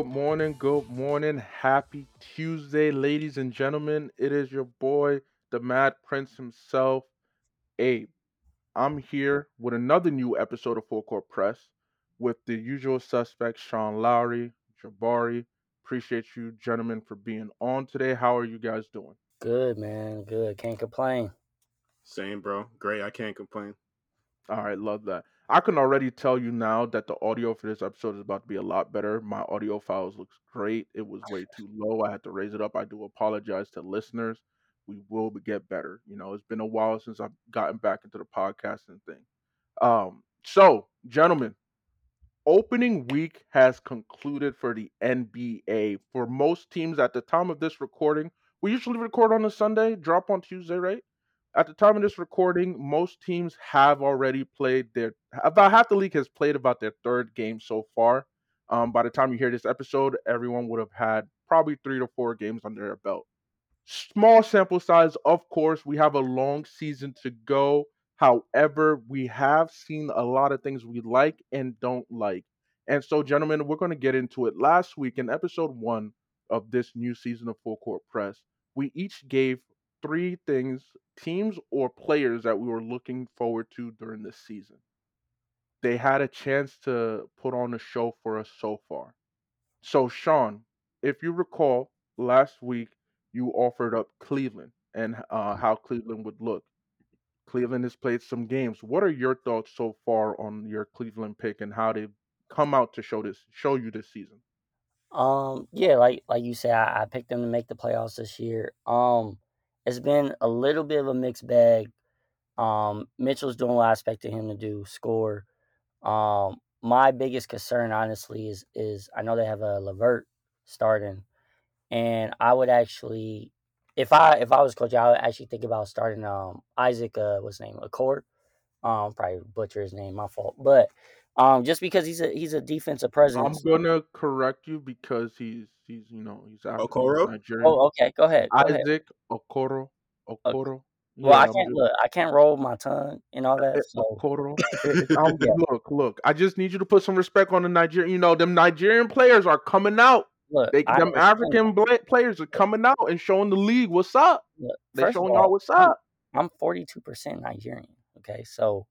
Good morning, good morning. Happy Tuesday, ladies and gentlemen. It is your boy, the Mad Prince himself, Abe. I'm here with another new episode of Full Court Press with the usual suspects, Sean Lowry, Jabari. Appreciate you, gentlemen, for being on today. How are you guys doing? Good, man. Good. Can't complain. Same, bro. Great. I can't complain. All right, love that. I can already tell you now that the audio for this episode is about to be a lot better. My audio files looks great. It was way too low. I had to raise it up. I do apologize to listeners. We will get better. You know, it's been a while since I've gotten back into the podcasting thing. Um, so, gentlemen, opening week has concluded for the NBA. For most teams at the time of this recording, we usually record on a Sunday, drop on Tuesday, right? At the time of this recording, most teams have already played their about half the league has played about their third game so far. Um, by the time you hear this episode, everyone would have had probably three to four games under their belt. Small sample size, of course. We have a long season to go. However, we have seen a lot of things we like and don't like. And so, gentlemen, we're going to get into it. Last week, in episode one of this new season of Full Court Press, we each gave three things, teams or players that we were looking forward to during this season. They had a chance to put on a show for us so far. So, Sean, if you recall, last week you offered up Cleveland and uh, how Cleveland would look. Cleveland has played some games. What are your thoughts so far on your Cleveland pick and how they've come out to show this show you this season? Um, yeah, like like you said, I, I picked them to make the playoffs this year. Um, it's been a little bit of a mixed bag. Um, Mitchell's doing what I expected him to do, score. Um, my biggest concern, honestly, is is I know they have a LeVert starting, and I would actually, if I if I was coach, I would actually think about starting um Isaac, uh, what's his name, Okoro. Um, probably butcher his name, my fault, but um, just because he's a he's a defensive presence. I'm gonna correct you because he's he's you know he's African Okoro? Nigerian. Oh, okay, go ahead. Go ahead. Isaac Okoro Okoro. Well, I I'm can't just- look. I can't roll my tongue and all that. Eh, So Okoro. I'm- Yeah. Look, look. I just need you to put some respect on the Nigerian. You know, them Nigerian players are coming out. look, They, I them understand African bla- players are coming out and showing the league what's up. Look, They first of showing all, y'all what's up. I'm 42 percent Nigerian. Okay, so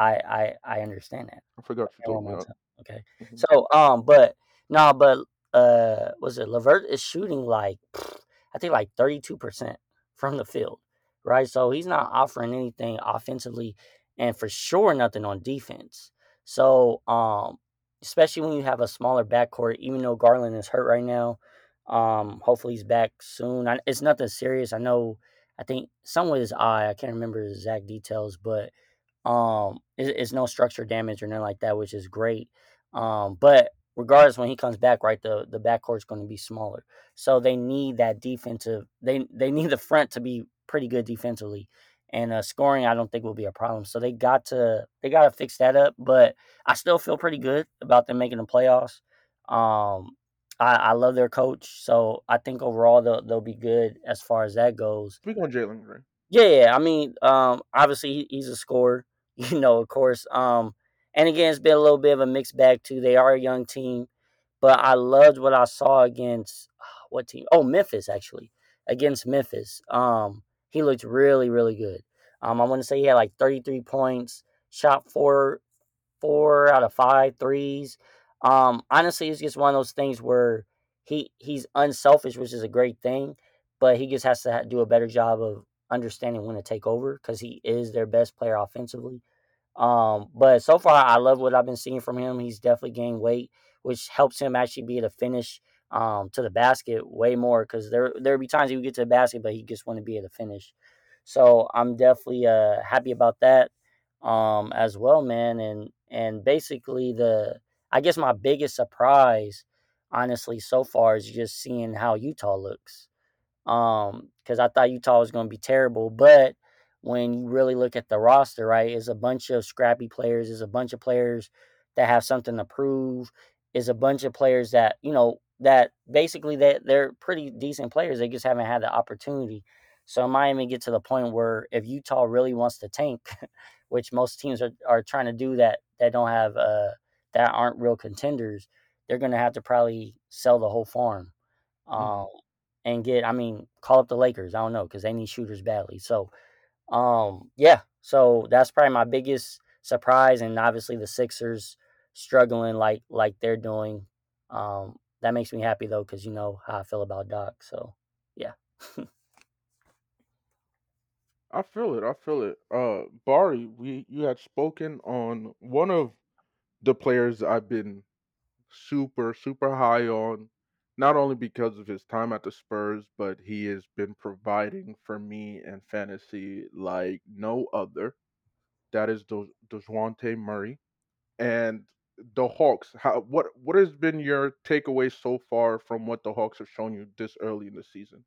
I I I understand that. I forgot you told me my that. tongue. Okay, Mhm. so um, but no, but uh, was it Levert is shooting like I think like 32 percent from the field, right? So he's not offering anything offensively, and for sure nothing on defense. So um, especially when you have a smaller backcourt, even though Garland is hurt right now. Um, hopefully he's back soon. I, it's nothing serious. I know. I think something with his eye. I can't remember the exact details, but um, it, it's no structure damage or nothing like that, which is great. Um, but regardless, when he comes back, right, the the backcourt's going to be smaller, so they need that defensive. They they need the front to be pretty good defensively, and uh, scoring I don't think will be a problem. So they got to they got to fix that up. But I still feel pretty good about them making the playoffs. Um, I, I love their coach, so I think overall they'll they'll be good as far as that goes. Speak on Jalen Green. Yeah, yeah. I mean, um, obviously he, he's a scorer, you know, of course. Um, and again, it's been a little bit of a mixed bag too. They are a young team, but I loved what I saw against what team? Oh, Memphis actually against Memphis. Um, he looked really, really good. Um, I want to say he had like 33 points, shot four, four out of five threes. Um, honestly, it's just one of those things where he he's unselfish, which is a great thing, but he just has to do a better job of understanding when to take over because he is their best player offensively. Um, but so far, I love what I've been seeing from him. He's definitely gained weight, which helps him actually be able to finish um, to the basket way more because there there be times he would get to the basket, but he just want to be able to finish. So I'm definitely uh, happy about that um, as well, man. And and basically the I guess my biggest surprise, honestly, so far is just seeing how Utah looks um because i thought utah was going to be terrible but when you really look at the roster right is a bunch of scrappy players is a bunch of players that have something to prove is a bunch of players that you know that basically they, they're pretty decent players they just haven't had the opportunity so even get to the point where if utah really wants to tank which most teams are, are trying to do that that don't have uh that aren't real contenders they're gonna have to probably sell the whole farm, Mm. um, and get. I mean, call up the Lakers. I don't know because they need shooters badly. So, um, yeah. So that's probably my biggest surprise, and obviously the Sixers struggling like like they're doing. Um, that makes me happy though because you know how I feel about Doc. So, yeah. I feel it. I feel it. Uh, Bari, we you had spoken on one of the players I've been super super high on, not only because of his time at the Spurs, but he has been providing for me and fantasy like no other. That is Dejounte Murray and the Hawks. How what what has been your takeaway so far from what the Hawks have shown you this early in the season?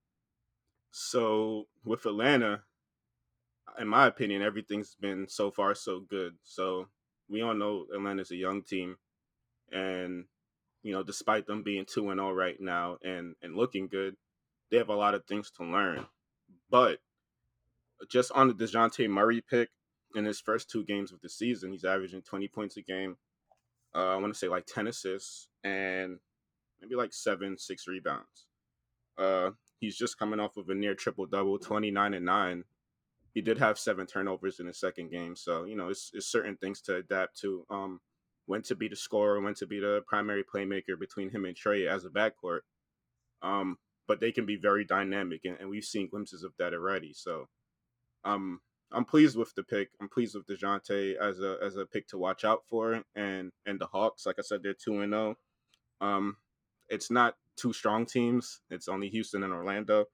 So with Atlanta, in my opinion, everything's been so far so good. So we all know Atlanta's a young team, and you know, despite them being two and zero right now and and looking good, they have a lot of things to learn. But just on the Dejounte Murray pick in his first two games of the season, he's averaging twenty points a game. Uh, I want to say like ten assists and maybe like seven, six rebounds. Uh, he's just coming off of a near triple double, 29 and 9. He did have seven turnovers in his second game. So, you know, it's, it's certain things to adapt to. Um, when to be the scorer, when to be the primary playmaker between him and Trae as a backcourt. Um, but they can be very dynamic, and, and we've seen glimpses of that already. So, um, I'm pleased with the pick. I'm pleased with Dejounte as a as a pick to watch out for, and and the Hawks. Like I said, they're two and zero. Um, it's not two strong teams. It's only Houston and Orlando,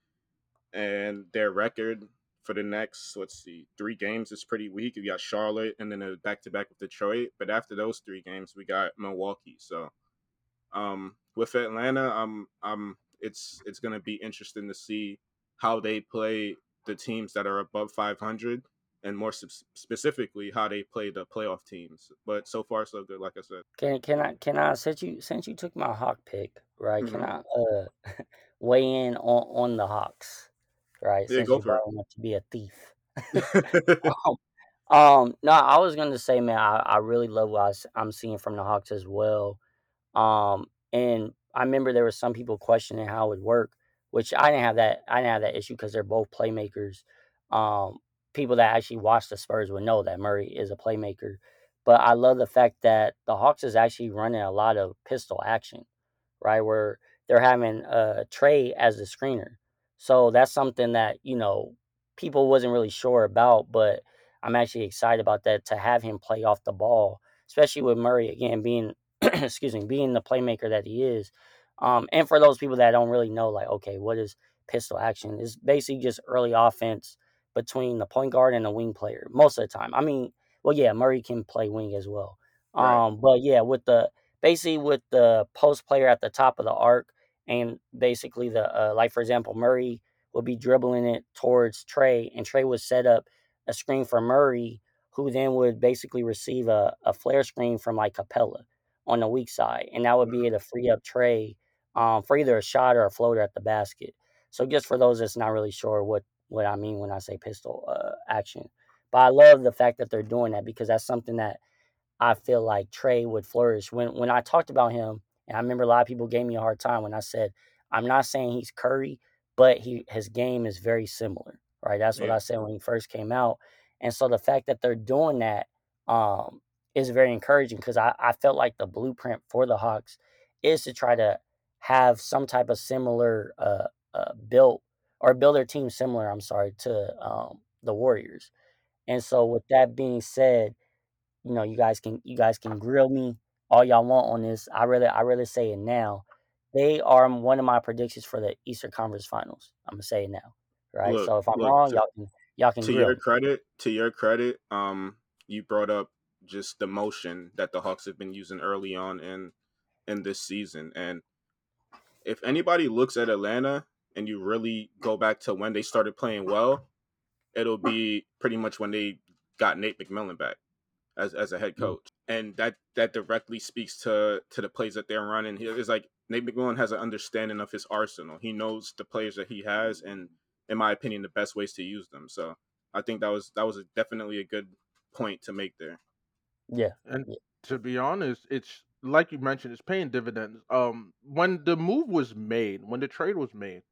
and their record for the next let's see three games is pretty weak. We got Charlotte and then a back to back with Detroit. But after those three games, we got Milwaukee. So, um, with Atlanta, um, um, it's it's gonna be interesting to see how they play the teams that are above 500 and more sp- specifically how they play the playoff teams. But so far so good, like I said. Can can I can I since you since you took my Hawk pick, right? Can Mhm. I uh weigh in on on the Hawks, right? Yeah, Since go for it. to be a thief. um, um, no, I was gonna say, man, I, I really love what I, am seeing from the Hawks as well. Um, and I remember there were some people questioning how it would work, which I didn't have that. I didn't have that issue because they're both playmakers. Um, people that actually watch the Spurs would know that Murray is a playmaker. But I love the fact that the Hawks is actually running a lot of pistol action, right? Where they're having uh, Trae as the screener. So that's something that you know people wasn't really sure about, but I'm actually excited about that to have him play off the ball, especially with Murray again being excuse me, being the playmaker that he is. Um, and for those people that don't really know, like, okay, what is pistol action? It's basically just early offense between the point guard and the wing player most of the time. I mean, well, yeah, Murray can play wing as well. Right. Um, but yeah, with the basically with the post player at the top of the arc, and basically the uh, like for example, Murray would be dribbling it towards Trae, and Trae would set up a screen for Murray, who then would basically receive a, a flare screen from like Capela on the weak side, and that would be to free up Trae um, for either a shot or a floater at the basket. So just for those that's not really sure what what I mean when I say pistol uh, action, but I love the fact that they're doing that because that's something that I feel like Trae would flourish. When when I talked about him, and I remember a lot of people gave me a hard time when I said I'm not saying he's Curry, but he his game is very similar, right? That's what Yeah. I said when he first came out, and so the fact that they're doing that um, is very encouraging because I, I felt like the blueprint for the Hawks is to try to have some type of similar uh, uh, built or build their team similar. I'm sorry to um, the Warriors, and so with that being said you know, you guys can you guys can grill me all y'all want on this. I really I really say it now. They are one of my predictions for the Eastern Conference Finals. I'm gonna say it now, right? Look, so if I'm look, wrong, to- y'all can y'all can to grill. your credit, to your credit, um, you brought up just the motion that the Hawks have been using early on in in this season, and if anybody looks at Atlanta and you really go back to when they started playing well, it'll be pretty much when they got Nate McMillan back as as a head Mm. coach, and that that directly speaks to to the plays that they're running. He- It's like Nate McMillan has an understanding of his arsenal. He knows the players that he has, and in my opinion, the best ways to use them. So I think that was that was a, definitely a good point to make there. Yeah, And to be honest, it's like you mentioned, it's paying dividends. Um, when the move was made, when the trade was made,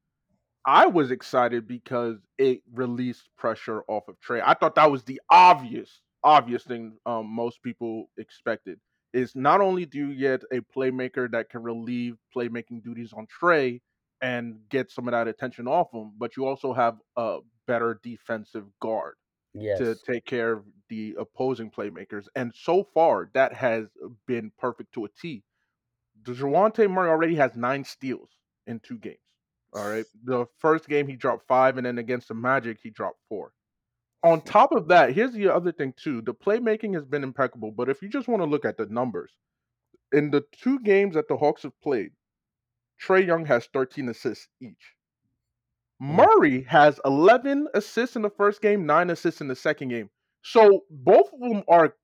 I was excited because it released pressure off of Trae. I thought that was the obvious, obvious thing um, most people expected. Is not only do you get a playmaker that can relieve playmaking duties on Trae and get some of that attention off him, but you also have a better defensive guard to take care of the opposing playmakers. And so far, that has been perfect to a T. Dejounte Murray already has nine steals in two games. All right. The first game he dropped five, and then against the Magic he dropped four. On top of that, here's the other thing too. The playmaking has been impeccable, but if you just want to look at the numbers, in the two games that the Hawks have played, Trae Young has 13 assists each. Murray has 11 assists in the first game, nine assists in the second game. So both of them are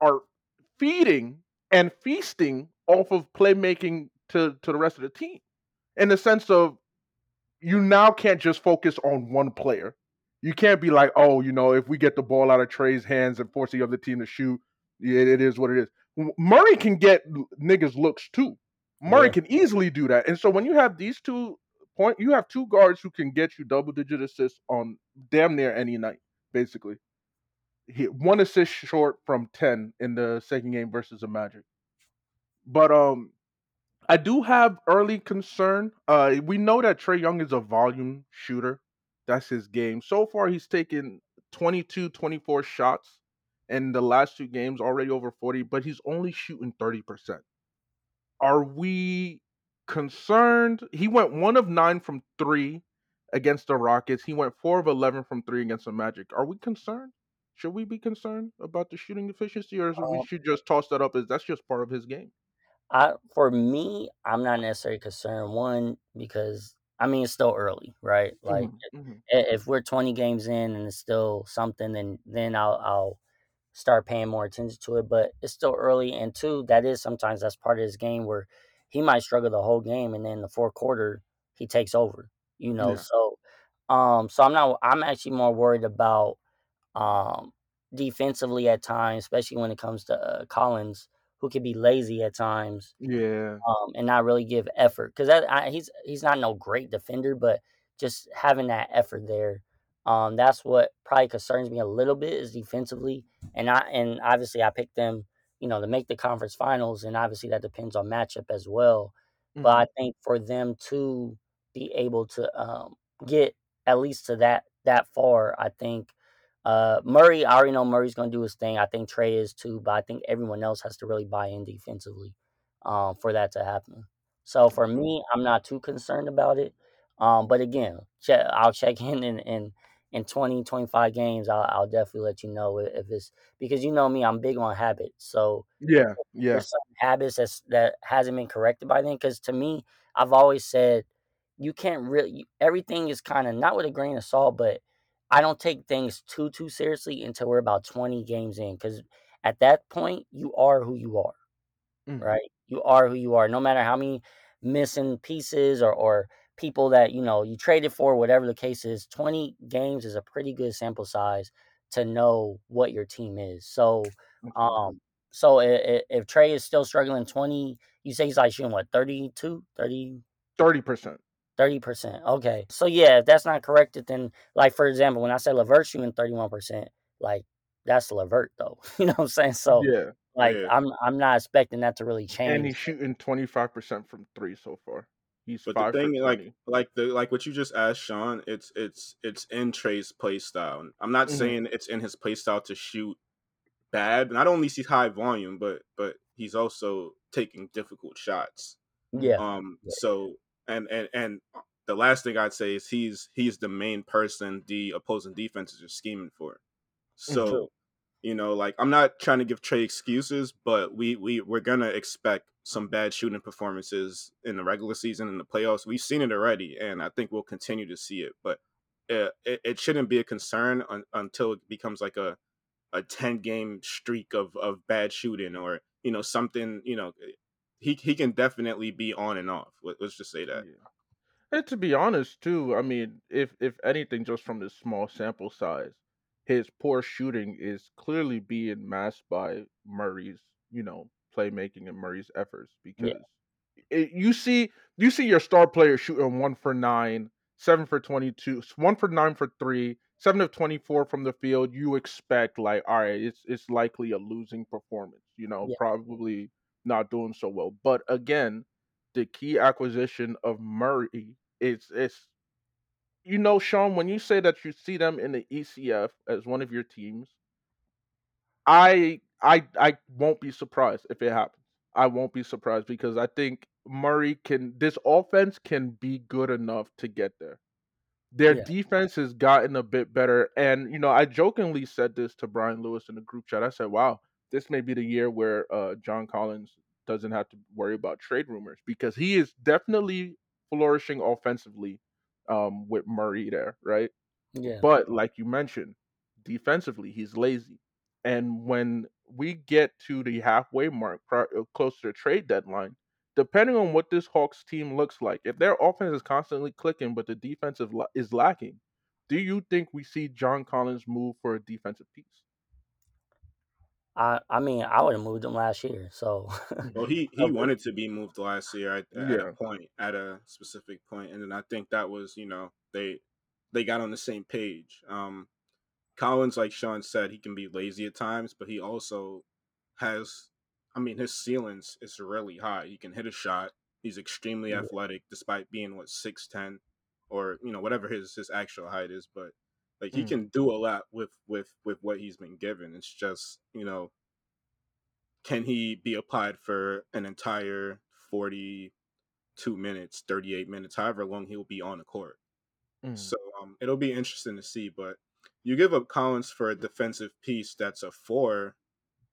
are feeding and feasting off of playmaking to to the rest of the team, in the sense of you now can't just focus on one player. You can't be like, oh, you know, if we get the ball out of Trae's hands and force the other team to shoot, it, it is what it is. Murray can get niggas looks too. Murray Yeah. can easily do that. And so when you have these two point, you have two guards who can get you double digit assists on damn near any night, basically. He one assist short from ten in the second game versus the Magic. But um I do have early concern. Uh, we know that Trae Young is a volume shooter. That's his game. So far, he's taken 22, 24 shots in the last two games, already over 40, but he's only shooting 30%. Are we concerned? He went one of nine from three against the Rockets. He went four of 11 from three against the Magic. Are we concerned? Should we be concerned about the shooting efficiency, or should we Um, should just toss that up as that's just part of his game? I for me, I'm not necessarily concerned. One because I mean it's still early, right? Like Mhm, mhm. if we're 20 games in and it's still something, then then I'll I'll start paying more attention to it. But it's still early, and two, that is sometimes that's part of his game where he might struggle the whole game, and then the fourth quarter he takes over. You know, Yeah. so um, so I'm not. I'm actually more worried about um defensively at times, especially when it comes to uh, Collins, who can be lazy at times Yeah. um, and not really give effort because that I, he's he's not no great defender, but just having that effort there, um, that's what probably concerns me a little bit is defensively, and I and obviously I picked them, you know, to make the conference finals, and obviously that depends on matchup as well. But I think for them to be able to um, get at least to that that far, I think. Uh, Murray, I already know Murray's going to do his thing. I think Trae is too, but I think everyone else has to really buy in defensively um, for that to happen. So for me, I'm not too concerned about it. Um, but again, check, I'll check in in in, in 20, 25 games. I'll, I'll definitely let you know if it's because you know me, I'm big on habits. So Yeah. Yeah. habits that's, that hasn't been corrected by then. Because to me, I've always said you can't really everything is kind of not with a grain of salt, but I don't take things too too seriously until we're about 20 games in. Because at that point, you are who you are Mhm. right? You are who you are, no matter how many missing pieces or, or people that you know you traded for, whatever the case is. Twenty games is a pretty good sample size to know what your team is. So, um, so if, if Trae is still struggling twenty, you say he's like shooting what 32, 30 Thirty percent. Thirty percent. Okay. So yeah, if that's not corrected, then like for example, when I say Levert shooting thirty one percent, like that's Levert though. You know what I'm saying? So Yeah. like Yeah. I'm I'm not expecting that to really change. And he's shooting twenty five percent from three so far. He's But the five for thing, like, like the like what you just asked, Sean, it's it's it's in Trae's play style. I'm not Mhm. saying it's in his play style to shoot bad. Not only is he high volume, but but he's also taking difficult shots. Yeah. Um. Yeah. So and and and the last thing I'd say is he's he's the main person the opposing defenses are scheming for. True. So you know, like I'm not trying to give Trae excuses, but we we we're gonna expect some bad shooting performances in the regular season in the playoffs. We've seen it already, and I think we'll continue to see it. But uh, it, it shouldn't be a concern un, until it becomes like a a ten game streak of of bad shooting, or you know something. You know, he he can definitely be on and off. Let, let's just say that. Yeah. And to be honest, too, I mean, if if anything, just from this small sample size, his poor shooting is clearly being masked by Murray's, you know, playmaking and Murray's efforts because Yeah. it, you see you see your star player shooting one for nine, seven for twenty two, one for nine for three, seven of twenty four from the field. You expect like, all right, it's it's likely a losing performance. You know, Yeah. probably not doing so well. But again, the key acquisition of Murray is it's you know, Sean, when you say that you see them in the ECF as one of your teams, I I I won't be surprised if it happens. I won't be surprised because I think Murray can this offense can be good enough to get there. Their Yeah. defense has gotten a bit better. And, you know, I jokingly said this to Brian Lewis in the group chat. I said, wow, this may be the year where uh, John Collins doesn't have to worry about trade rumors because he is definitely flourishing offensively um, with Murray there, right? Yeah. But like you mentioned, defensively, he's lazy. And when we get to the halfway mark, uh, close to the trade deadline, depending on what this Hawks team looks like, if their offense is constantly clicking but the defensive is lacking, do you think we see John Collins move for a defensive piece? I I mean, I would have moved him last year. So Well, he he Okay. wanted to be moved last year at, at Yeah. a point, at a specific point, and then I think that was you know they they got on the same page. Um, Collins, like Sean said, he can be lazy at times, but he also has, I mean, his ceilings is really high. He can hit a shot. He's extremely Yeah. athletic, despite being what six ten, or you know whatever his his actual height is. But like he Mm. can do a lot with with with what he's been given. It's just you know can he be applied for an entire 42 minutes 38 minutes however long he'll be on the court Mm. so um, it'll be interesting to see but you give up collins for a defensive piece that's a four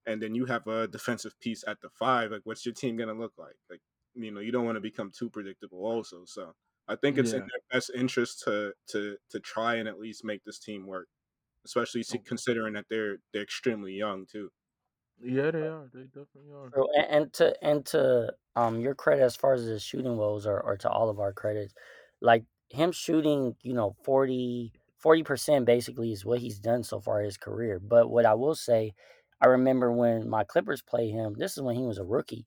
and then you have a defensive piece at the five like what's your team going to look like like you know you don't want to become too predictable also so i think it's in their best interest to to to try and at least make this team work especially Okay. considering that they're they're extremely young too Yeah, they are. They definitely are. So, and, and to and to um your credit as far as the shooting woes or, or to all of our credits, like him shooting, you know, 40 percent basically is what he's done so far in his career. But what I will say, I remember when my Clippers played him, this is when he was a rookie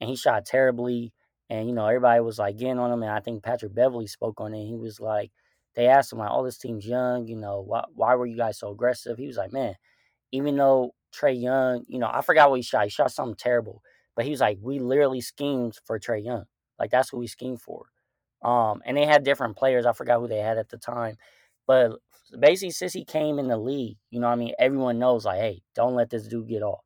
and he shot terribly. And you know, everybody was like getting on him, and I think Patrick Beverley spoke on it. He was like, they asked him like, "Oh, this team's young. You know, why why were you guys so aggressive?" He was like, "Man, even though Trae Young, you know, I forgot what he shot. He shot something terrible, but he was like, we literally schemed for Trae Young. Like that's who we schemed for. Um, and they had different players. I forgot who they had at the time, but basically since he came in the league, you know, what I mean, everyone knows like, hey, don't let this dude get off.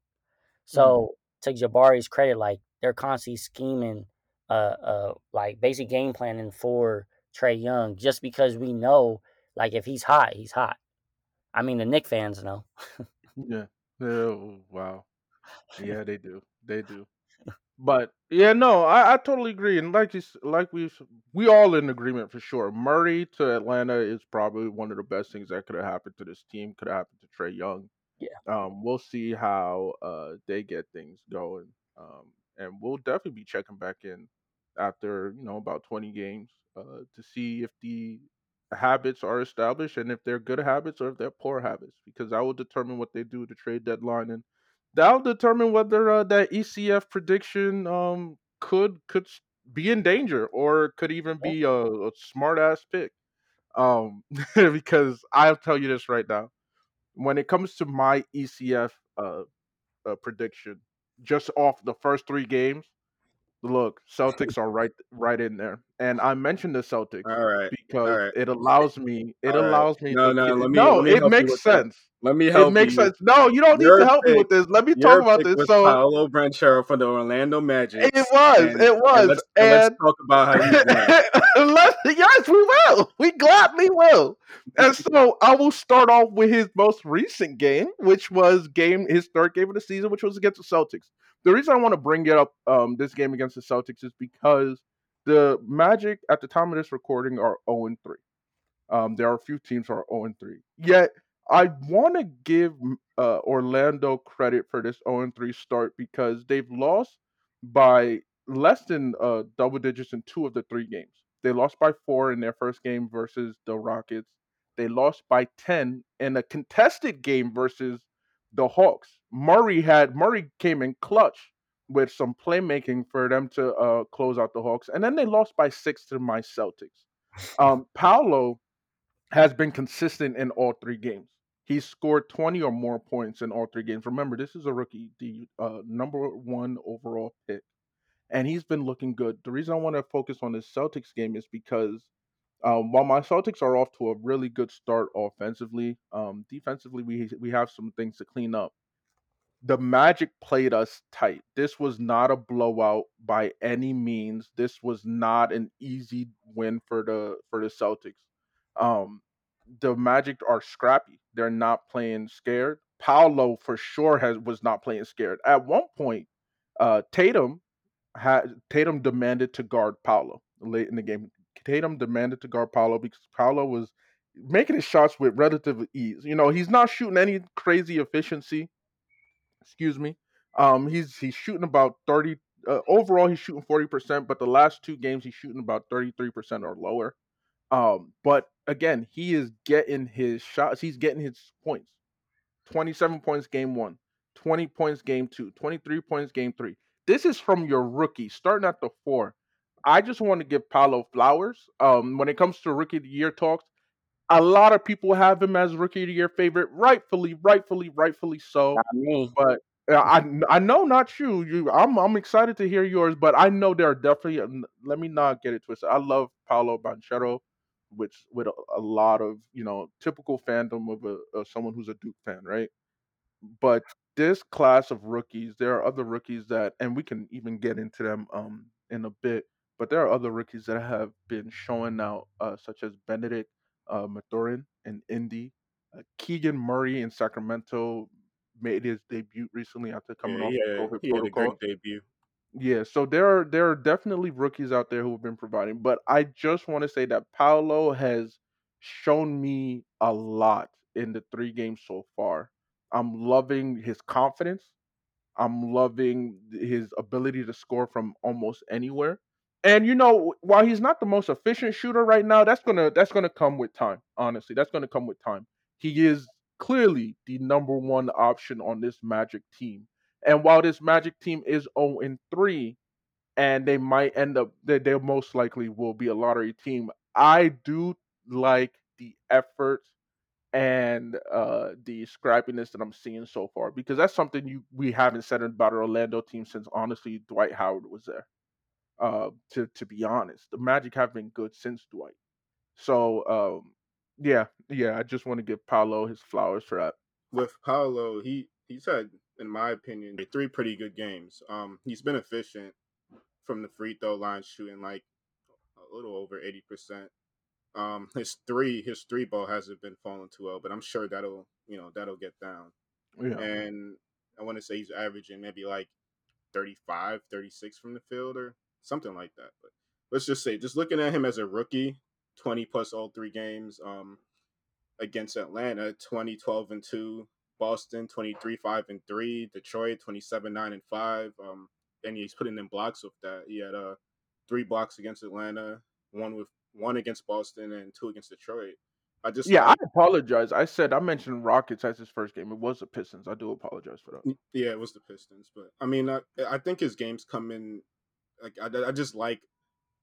So to Jabari's credit, like they're constantly scheming, uh, uh, like basic game planning for Trae Young, just because we know, like if he's hot, he's hot. I mean, the Knick fans know. Yeah. Oh, wow. Yeah, they do. They do. But yeah, no, I, I totally agree. And like you, like we, we all in agreement for sure. Murray to Atlanta is probably one of the best things that could have happened to this team. Could have happened to Trae Young. Yeah. Um, we'll see how uh they get things going. Um, and we'll definitely be checking back in after you know about twenty games uh to see if the habits are established and if they're good habits or if they're poor habits because that will determine what they do at the trade deadline and that'll determine whether uh, that ECF prediction um could could be in danger or could even be a, a smart ass pick. Um, because I'll tell you this right now, when it comes to my ECF uh, uh prediction, just off the first three games, look, Celtics are right right in there, and I mentioned the Celtics all right because right it allows me it All right. allows me No, to no. Let me no, let me it makes with that. sense. Let me help. It makes you. sense. No, you don't need to help me with this. Let me talk about this. So Paolo Banchero from the Orlando Magic, it was, and it and was, let's and let's talk about how. Let's, yes, we will. We gladly will. And so I will start off with his most recent game, which was game his third game of the season, which was against the Celtics. The reason I want to bring it up um, this game against the Celtics is because the Magic at the time of this recording are 0 and 3. Um, there are a few teams who are 0 and 3. Yet I want to give uh, Orlando credit for this 0 and 3 start because they've lost by less than uh, double digits in two of the three games. They lost by four in their first game versus the Rockets. They lost by 10 in a contested game versus the Hawks. Murray had Murray came in clutch with some playmaking for them to uh, close out the Hawks, and then they lost by six to my Celtics. Um, Paolo has been consistent in all three games. He's scored 20 or more points in all three games. Remember, this is a rookie, the uh, number one overall pick, and he's been looking good. The reason I want to focus on this Celtics game is because um, while my Celtics are off to a really good start offensively, um, defensively we we have some things to clean up the Magic played us tight. This was not a blowout by any means. This was not an easy win for the for the Celtics. Um, the Magic are scrappy. They're not playing scared. Paolo for sure has was not playing scared. At one point, uh, Tatum had Tatum demanded to guard Paolo late in the game. Tatum demanded to guard Paolo because Paolo was making his shots with relative ease. You know, he's not shooting any crazy efficiency excuse me. Um, he's he's shooting about thirty. Uh, overall, he's shooting forty percent, but the last two games he's shooting about thirty three percent or lower. Um, but again, he is getting his shots. He's getting his points. Twenty seven points game one, 20 points game two, 23 points game three. This is from your rookie starting at the four. I just want to give Paolo flowers. Um, when it comes to rookie of the year talks, a lot of people have him as rookie of the year favorite, rightfully, rightfully, rightfully so. Not me. But uh, I I know not you. You I'm I'm excited to hear yours, but I know there are definitely. Um, let me not get it twisted. I love Paolo Banchero, which with a, a lot of you know typical fandom of a of someone who's a Duke fan, right? But this class of rookies, there are other rookies that, and we can even get into them um in a bit. But there are other rookies that have been showing out, uh, such as Bennedict uh, Mathurin in Indy, uh, Keegan Murray in Sacramento made his debut recently after coming Yeah, off had COVID he had a protocol. great debut. Yeah, so there are there are definitely rookies out there who have been providing, but I just want to say that Paolo has shown me a lot in the three games so far. I'm loving his confidence. I'm loving his ability to score from almost anywhere. And you know, while he's not the most efficient shooter right now, that's gonna that's gonna come with time. Honestly, that's gonna come with time. He is clearly the number one option on this Magic team. And while this Magic team is 0 and 3, and they might end up they, they most likely will be a lottery team, I do like the effort and uh the scrappiness that I'm seeing so far because that's something you we haven't said about our Orlando team since honestly Dwight Howard was there. Uh, to to be honest, the Magic have been good since Dwight. So um, yeah, yeah, I just want to give Paolo his flowers for that. With Paolo, he he's had, in my opinion, three pretty good games. Um, he's been efficient from the free throw line, shooting like a little over eighty percent. Um, his three his three ball hasn't been falling too well, but I'm sure that'll you know that'll get down. Yeah, And I want to say he's averaging maybe like 35, 36 from the field or something like that. But let's just say, just looking at him as a rookie, 20 plus all three games um, against Atlanta, 20, 12, and 2. Boston, 23, 5, and 3. Detroit, 27, 9, and 5. Um, and he's putting in blocks with that. He had uh, three blocks against Atlanta, one with one against Boston, and two against Detroit. I just yeah. I apologize. I said I mentioned Rockets as his first game. It was the Pistons. I do apologize for that. yeah, it was the Pistons. But I mean, I, I think his games come in. Like, I, I just like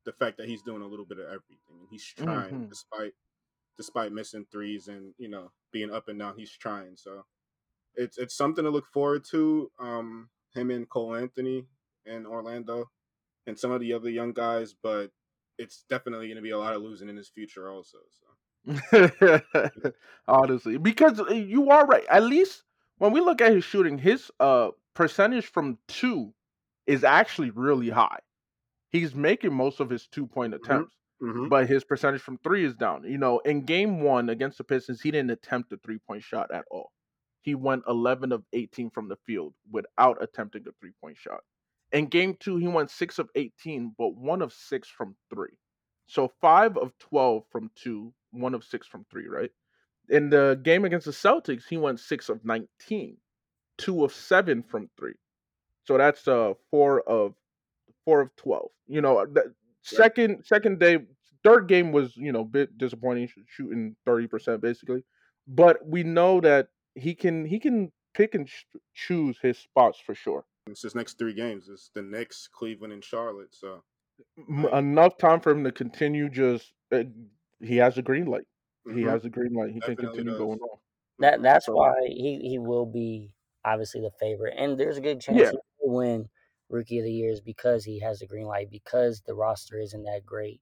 the fact that he's doing a little bit of everything and he's trying hmm despite despite missing threes and you know being up and down he's trying so it's it's something to look forward to um him and Cole Anthony and Orlando and some of the other young guys but it's definitely going to be a lot of losing in his future also so Honestly, because uh, you are right. At least when we look at his shooting, his uh percentage from two is actually really high. He's making most of his two point hmm attempts, hmm but his percentage from three is down. You know, in game one against the Pistons, he didn't attempt a three point shot at all. He went 11 of 18 from the field without attempting a three point shot. In game two, he went 6 of 18, but 1 of 6 from three. So 5 of 12 from two, 1 of 6 from three, right? In the game against the Celtics, he went 6 of 19, 2 of 7 from three. So that's uh 4 of four of twelve. You know, that right second second day, third game was you know bit disappointing, shooting thirty percent basically. But we know that he can he can pick and ch- choose his spots for sure. It's his next three games. It's the Knicks, Cleveland, and Charlotte. So enough time for him to continue. Just uh, he has a green light. He Mhm. has a green light. He can continue does. going on. That Mhm. that's why he he will be obviously the favorite, and there's a good chance yeah, he will win Rookie of the Year is because he has the green light because the roster isn't that great.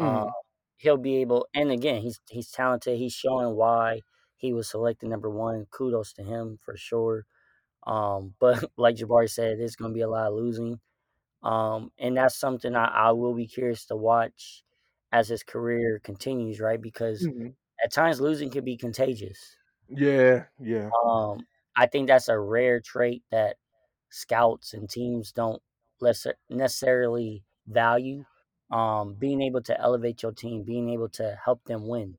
Um, mhm, he'll be able, and again, he's he's talented. He's showing why he was selected number one. Kudos to him for sure. Um, but like Jabari said, it's going to be a lot of losing. Um, and that's something I, I will be curious to watch as his career continues, right? Because mhm. at times losing can be contagious. yeah, yeah. Um, I think that's a rare trait that scouts and teams don't necessarily value. Um, being able to elevate your team, being able to help them win.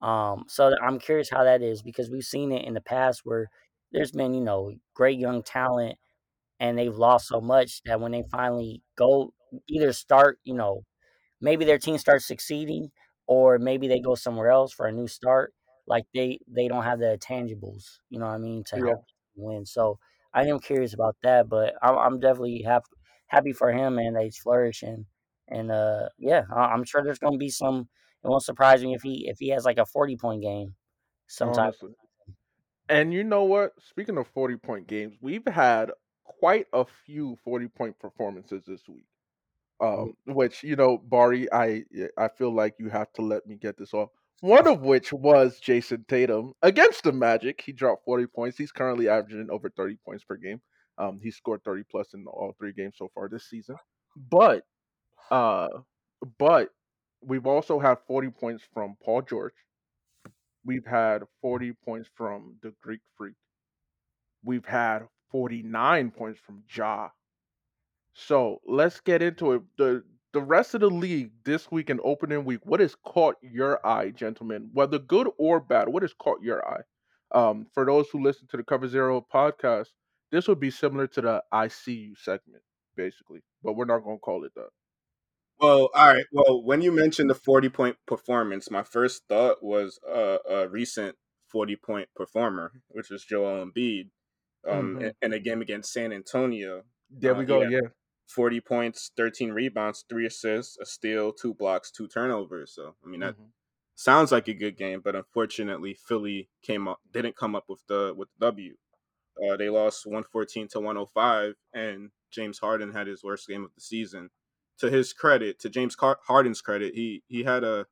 Um, so I'm curious how that is because we've seen it in the past where there's been, you know, great young talent and they've lost so much that when they finally go either start, you know, maybe their team starts succeeding or maybe they go somewhere else for a new start like they they don't have the tangibles you know what i mean to Yeah. help win so i am curious about that but i'm, I'm definitely happy happy for him and that he's flourishing and uh yeah I- i'm sure there's gonna be some it won't surprise me if he if he has like a 40 point game sometime Honestly. And you know what? Speaking of 40 point games, we've had quite a few 40 point performances this week. Um, which, you know, Bari, I I feel like you have to let me get this off. One of which was Jayson Tatum against the Magic. He dropped 40 points. He's currently averaging over 30 points per game. Um, he scored 30 plus in all three games so far this season. But uh but we've also had 40 points from Paul George. We've had 40 points from the Greek Freak. We've had 49 points from Ja. So let's get into it. The the rest of the league this week and opening week, what has caught your eye, gentlemen? Whether good or bad, what has caught your eye? Um, for those who listen to the Cover Zero podcast, this would be similar to the I see you segment, basically. But we're not gonna call it that. Well, all right. Well, when you mentioned the 40 point performance, my first thought was uh, a recent 40 point performer, which was Joel Embiid, um, Mhm. in, in a game against San Antonio. There Uh, we he go, yeah. 40 points, 13 rebounds, three assists, a steal, two blocks, two turnovers. So, I mean, that Mhm. sounds like a good game, but unfortunately, Philly came up didn't come up with the with the W. Uh, they lost 114 to 105, and James Harden had his worst game of the season. To his credit, to James Car- Harden's credit, he he had a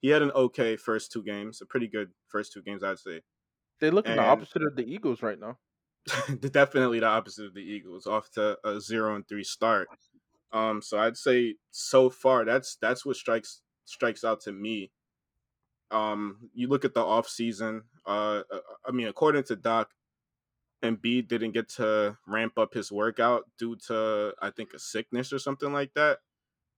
he had an okay first two games, a pretty good first two games, I'd say. They're looking the opposite of the Eagles right now. definitely the opposite of the Eagles, off to a zero and three start. Um, so I'd say so far that's that's what strikes strikes out to me. Um, you look at the off season. Uh, uh, I mean, according to Doc, Embiid didn't get to ramp up his workout due to I think a sickness or something like that.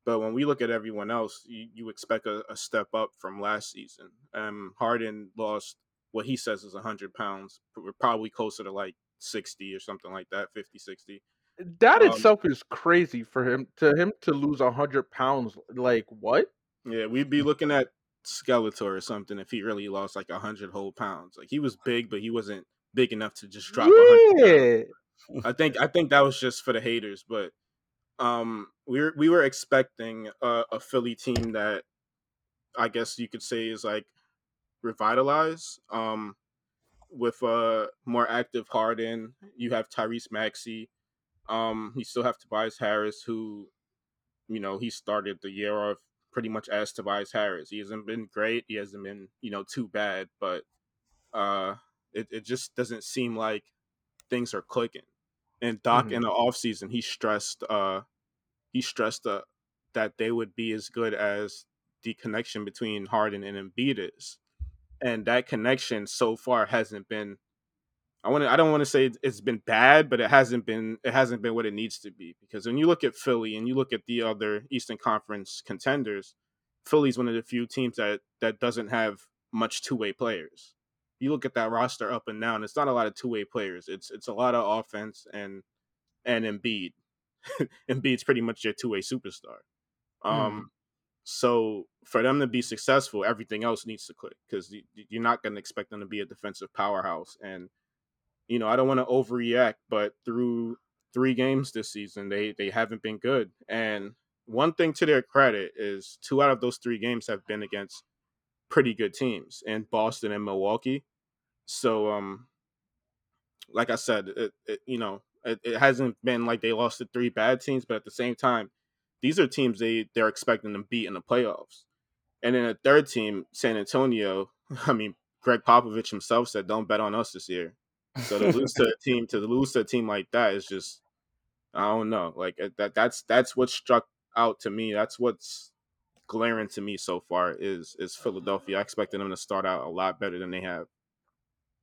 But when we look at everyone else, you, you expect a, a step up from last season. Um, Harden lost what he says is 100 pounds. Probably closer to like 60 or something like that, 50, 60. That Um, itself is crazy for him to him to lose hundred pounds. Like what? yeah, we'd be looking at Skeletor or something if he really lost like 100 whole pounds. Like he was big, but he wasn't big enough to just drop 100. Yeah. I think I think that was just for the haters, but um, we were we were expecting a, a Philly team that I guess you could say is like revitalized. Um, with a more active Harden, you have Tyrese Maxey. Um, you still have Tobias Harris, who, you know, he started the year off pretty much as Tobias Harris. He hasn't been great. He hasn't been, you know, too bad, but uh, it, it just doesn't seem like things are clicking. And Doc Mhm. in the offseason, he stressed uh he stressed uh, that they would be as good as the connection between Harden and Embiid is. And that connection so far hasn't been I want to I don't want to say it's been bad, but it hasn't been it hasn't been what it needs to be because when you look at Philly and you look at the other Eastern Conference contenders, Philly's one of the few teams that that doesn't have much two-way players. You look at that roster up and down, it's not a lot of two-way players. It's it's a lot of offense and and Embiid. Embiid's pretty much your two-way superstar. Um so for them to be successful, everything else needs to click because you're not going to expect them to be a defensive powerhouse. And you know, I don't want to overreact, but through three games this season, they they haven't been good. And one thing to their credit is two out of those three games have been against pretty good teams in Boston and Milwaukee. So um like I said, it, it you know, it, it, hasn't been like they lost to three bad teams, but at the same time, these are teams they they're expecting to beat in the playoffs. And then a third team, San Antonio, I mean, Gregg Popovich himself said, "Don't bet on us this year." So to lose to a team to lose to a team like that is just, I don't know, like that. That's that's what struck out to me. That's what's glaring to me so far is is Philadelphia. I expected them to start out a lot better than they have.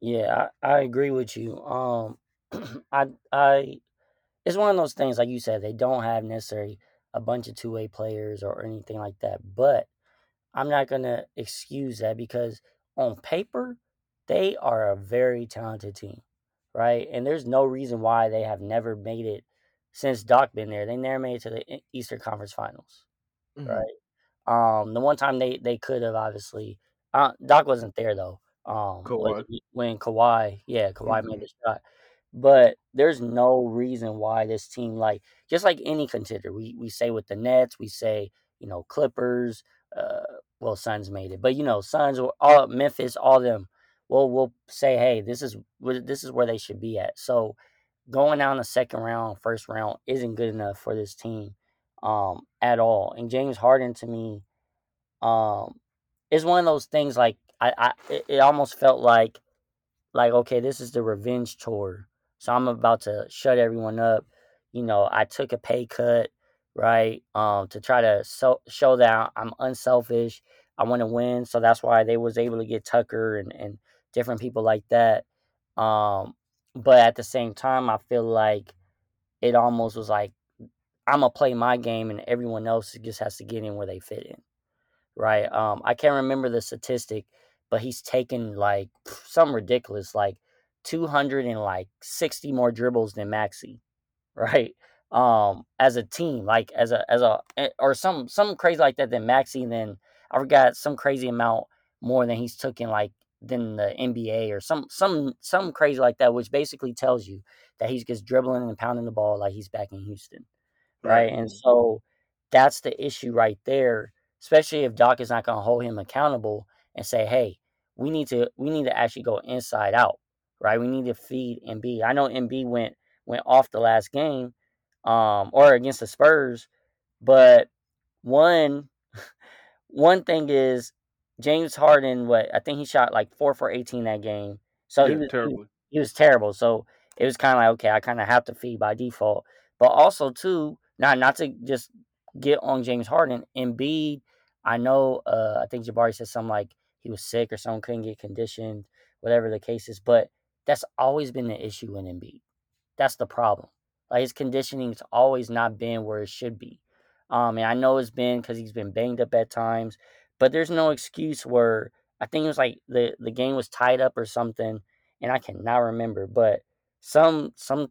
Yeah, I, I agree with you. Um, I I it's one of those things like you said they don't have necessarily a bunch of two way players or anything like that, but I'm not gonna excuse that because on paper they are a very talented team, right? And there's no reason why they have never made it since Doc been there. They never made it to the Eastern Conference Finals, mm-hmm. right? Um, the one time they they could have obviously uh, Doc wasn't there though. Um, Kawhi. when Kawhi, yeah, Kawhi mm-hmm. made the shot. But there's no reason why this team, like just like any contender, we we say with the Nets, we say you know Clippers, uh, well Suns made it, but you know Suns, all Memphis, all them. Well, we'll say, hey, this is this is where they should be at. So going down the second round, first round isn't good enough for this team um, at all. And James Harden to me um, is one of those things like I, I it almost felt like like okay, this is the revenge tour. So I'm about to shut everyone up. You know, I took a pay cut, right? Um, to try to so, show that I'm unselfish. I want to win, so that's why they was able to get Tucker and and different people like that. Um, but at the same time, I feel like it almost was like I'm gonna play my game, and everyone else just has to get in where they fit in, right? Um, I can't remember the statistic, but he's taken like some ridiculous, like 200 and like 60 more dribbles than Maxey, right? Um, as a team, like as a as a eh, or some some crazy like that than and then I forgot some crazy amount more than he's taken like than the NBA or some some some crazy like that, which basically tells you that he's just dribbling and pounding the ball like he's back in Houston right? And so that's the issue right there, especially if Doc is not going to hold him accountable and say, "Hey, we need to we need to actually go inside out, right? We need to feed Embiid." I know Embiid went went off the last game, um, or against the Spurs, but one one thing is James Harden. What I think he shot like four for eighteen that game, so yeah, he was terrible. He, he was terrible. So it was kind of like okay, I kind of have to feed by default. But also too, not not to just get on James Harden. Embiid, I know. Uh, I think Jabari said something like he was sick or someone couldn't get conditioned, whatever the case is. But that's always been the issue in Embiid. That's the problem. Like his conditioning's always not been where it should be. Um, and I know it's been because he's been banged up at times, but there's no excuse where I think it was like the the game was tied up or something, and I cannot remember. But some some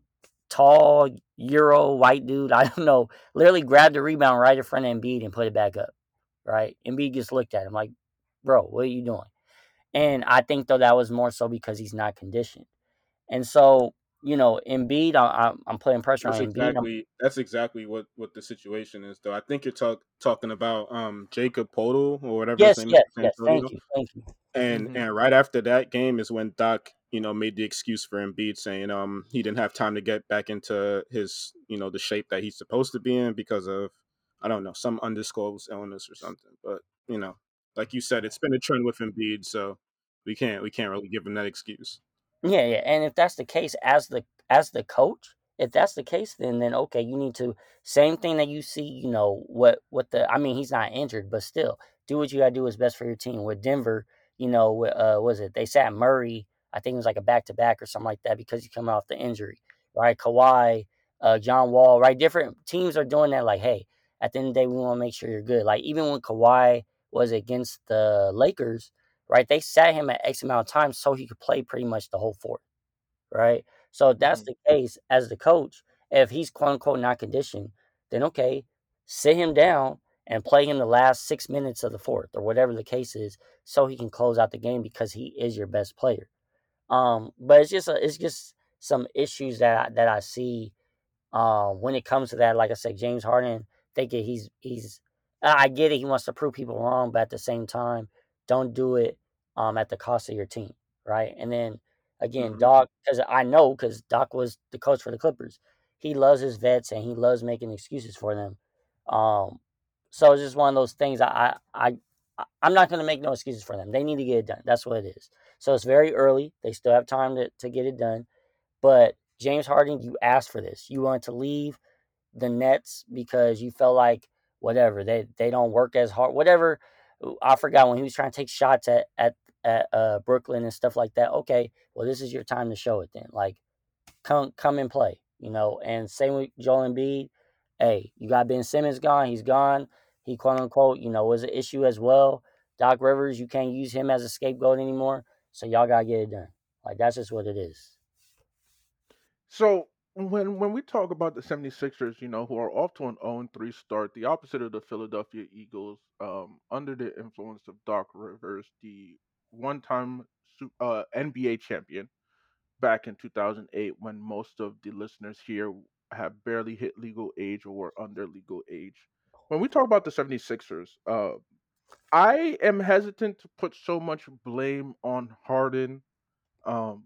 tall Euro white dude, I don't know, literally grabbed the rebound right in front of Embiid and put it back up. Right? Embiid just looked at him like, bro, what are you doing? And I think though that was more so because he's not conditioned. And so, you know, Embiid, I, I'm putting pressure that's on Embiid. Exactly, that's exactly what, what the situation is, though. I think you're talk, talking about um, Jakob Poeltl or whatever. Yes, yes, yes. Thank you, thank you. And mm-hmm. and right after that game is when Doc you know, made the excuse for Embiid saying um he didn't have time to get back into his, you know, the shape that he's supposed to be in because of I don't know, some undisclosed illness or something. But, you know, like you said, it's been a trend with Embiid, so we can't we can't really give him that excuse. Yeah, yeah. And if that's the case as the as the coach, if that's the case, then then okay, you need to same thing that you see, you know, what what the I mean, he's not injured, but still, do what you gotta do is best for your team. With Denver, you know, uh was it they sat Murray I think it was like a back to back or something like that because he's coming off the injury, right? Kawhi, uh, John Wall, right? Different teams are doing that. Like, hey, at the end of the day, we want to make sure you're good. Like even when Kawhi was against the Lakers, right? They sat him at X amount of time so he could play pretty much the whole fourth, right? So if that's mm-hmm. the case, as the coach, if he's quote unquote not conditioned, then okay, sit him down and play him the last six minutes of the fourth or whatever the case is, so he can close out the game because he is your best player. Um, but it's just a, it's just some issues that I, that I see uh, when it comes to that, like I said, James Harden, thinking he's he's I get it, he wants to prove people wrong, but at the same time, don't do it um, at the cost of your team, right? And then again, Mhm. Doc, because I know because Doc was the coach for the Clippers, he loves his vets and he loves making excuses for them. Um, so it's just one of those things. I I, I I'm not going to make no excuses for them. They need to get it done. That's what it is. So it's very early. They still have time to, to get it done. But James Harden, you asked for this. You wanted to leave the Nets because you felt like whatever they they don't work as hard. Whatever. I forgot when he was trying to take shots at at at uh, Brooklyn and stuff like that. Okay, well this is your time to show it then. Like come come and play, you know. And same with Joel Embiid. Hey, you got Ben Simmons gone. He's gone. He quote unquote, you know, was an issue as well. Doc Rivers, you can't use him as a scapegoat anymore. So y'all gotta get it done. Like that's just what it is. So when when we talk about the 76ers, you know, who are off to an 0-3 start, the opposite of the Philadelphia Eagles, um, under the influence of Doc Rivers, the one-time uh, NBA champion back in 2008, when most of the listeners here have barely hit legal age or were under legal age. When we talk about the 76ers, uh, I am hesitant to put so much blame on Harden. Um,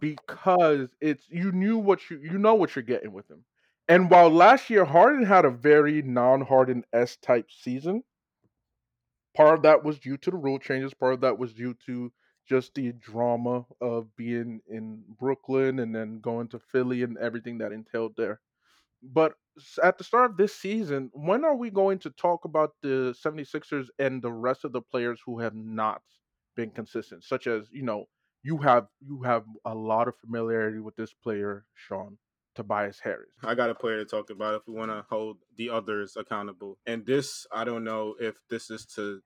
because it's you knew what you you know what you're getting with him. And while last year Harden had a very non-Harden s type season, part of that was due to the rule changes, part of that was due to just the drama of being in Brooklyn and then going to Philly and everything that entailed there. But at the start of this season, when are we going to talk about the 76ers and the rest of the players who have not been consistent? Such as, you know, you have you have a lot of familiarity with this player, Sean, Tobias Harris. I got a player to talk about if we want to hold the others accountable. And this, I don't know if this is to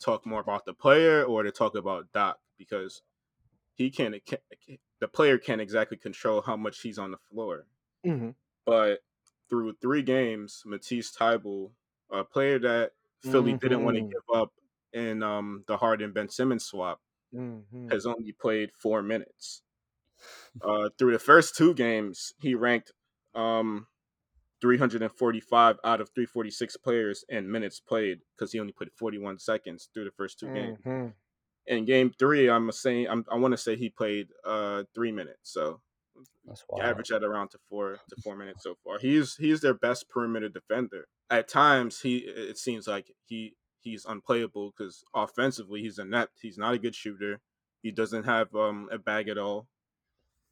talk more about the player or to talk about Doc because he can't. The player can't exactly control how much he's on the floor. hmm But through three games, Matisse Thybulle, a player that Philly didn't want to give up in um, the Harden Ben Simmons swap, hmm has only played four minutes. Uh, through the first two games, he ranked um, 345 out of 346 players in minutes played because he only played 41 seconds through the first two games. hmm In game three, I'm saying I'm, I want to say he played uh, three minutes, so That's he at around to four to four minutes so far. He's he's their best perimeter defender. At times, he it seems like he he's unplayable because offensively he's inept. He's not a good shooter. He doesn't have um, a bag at all.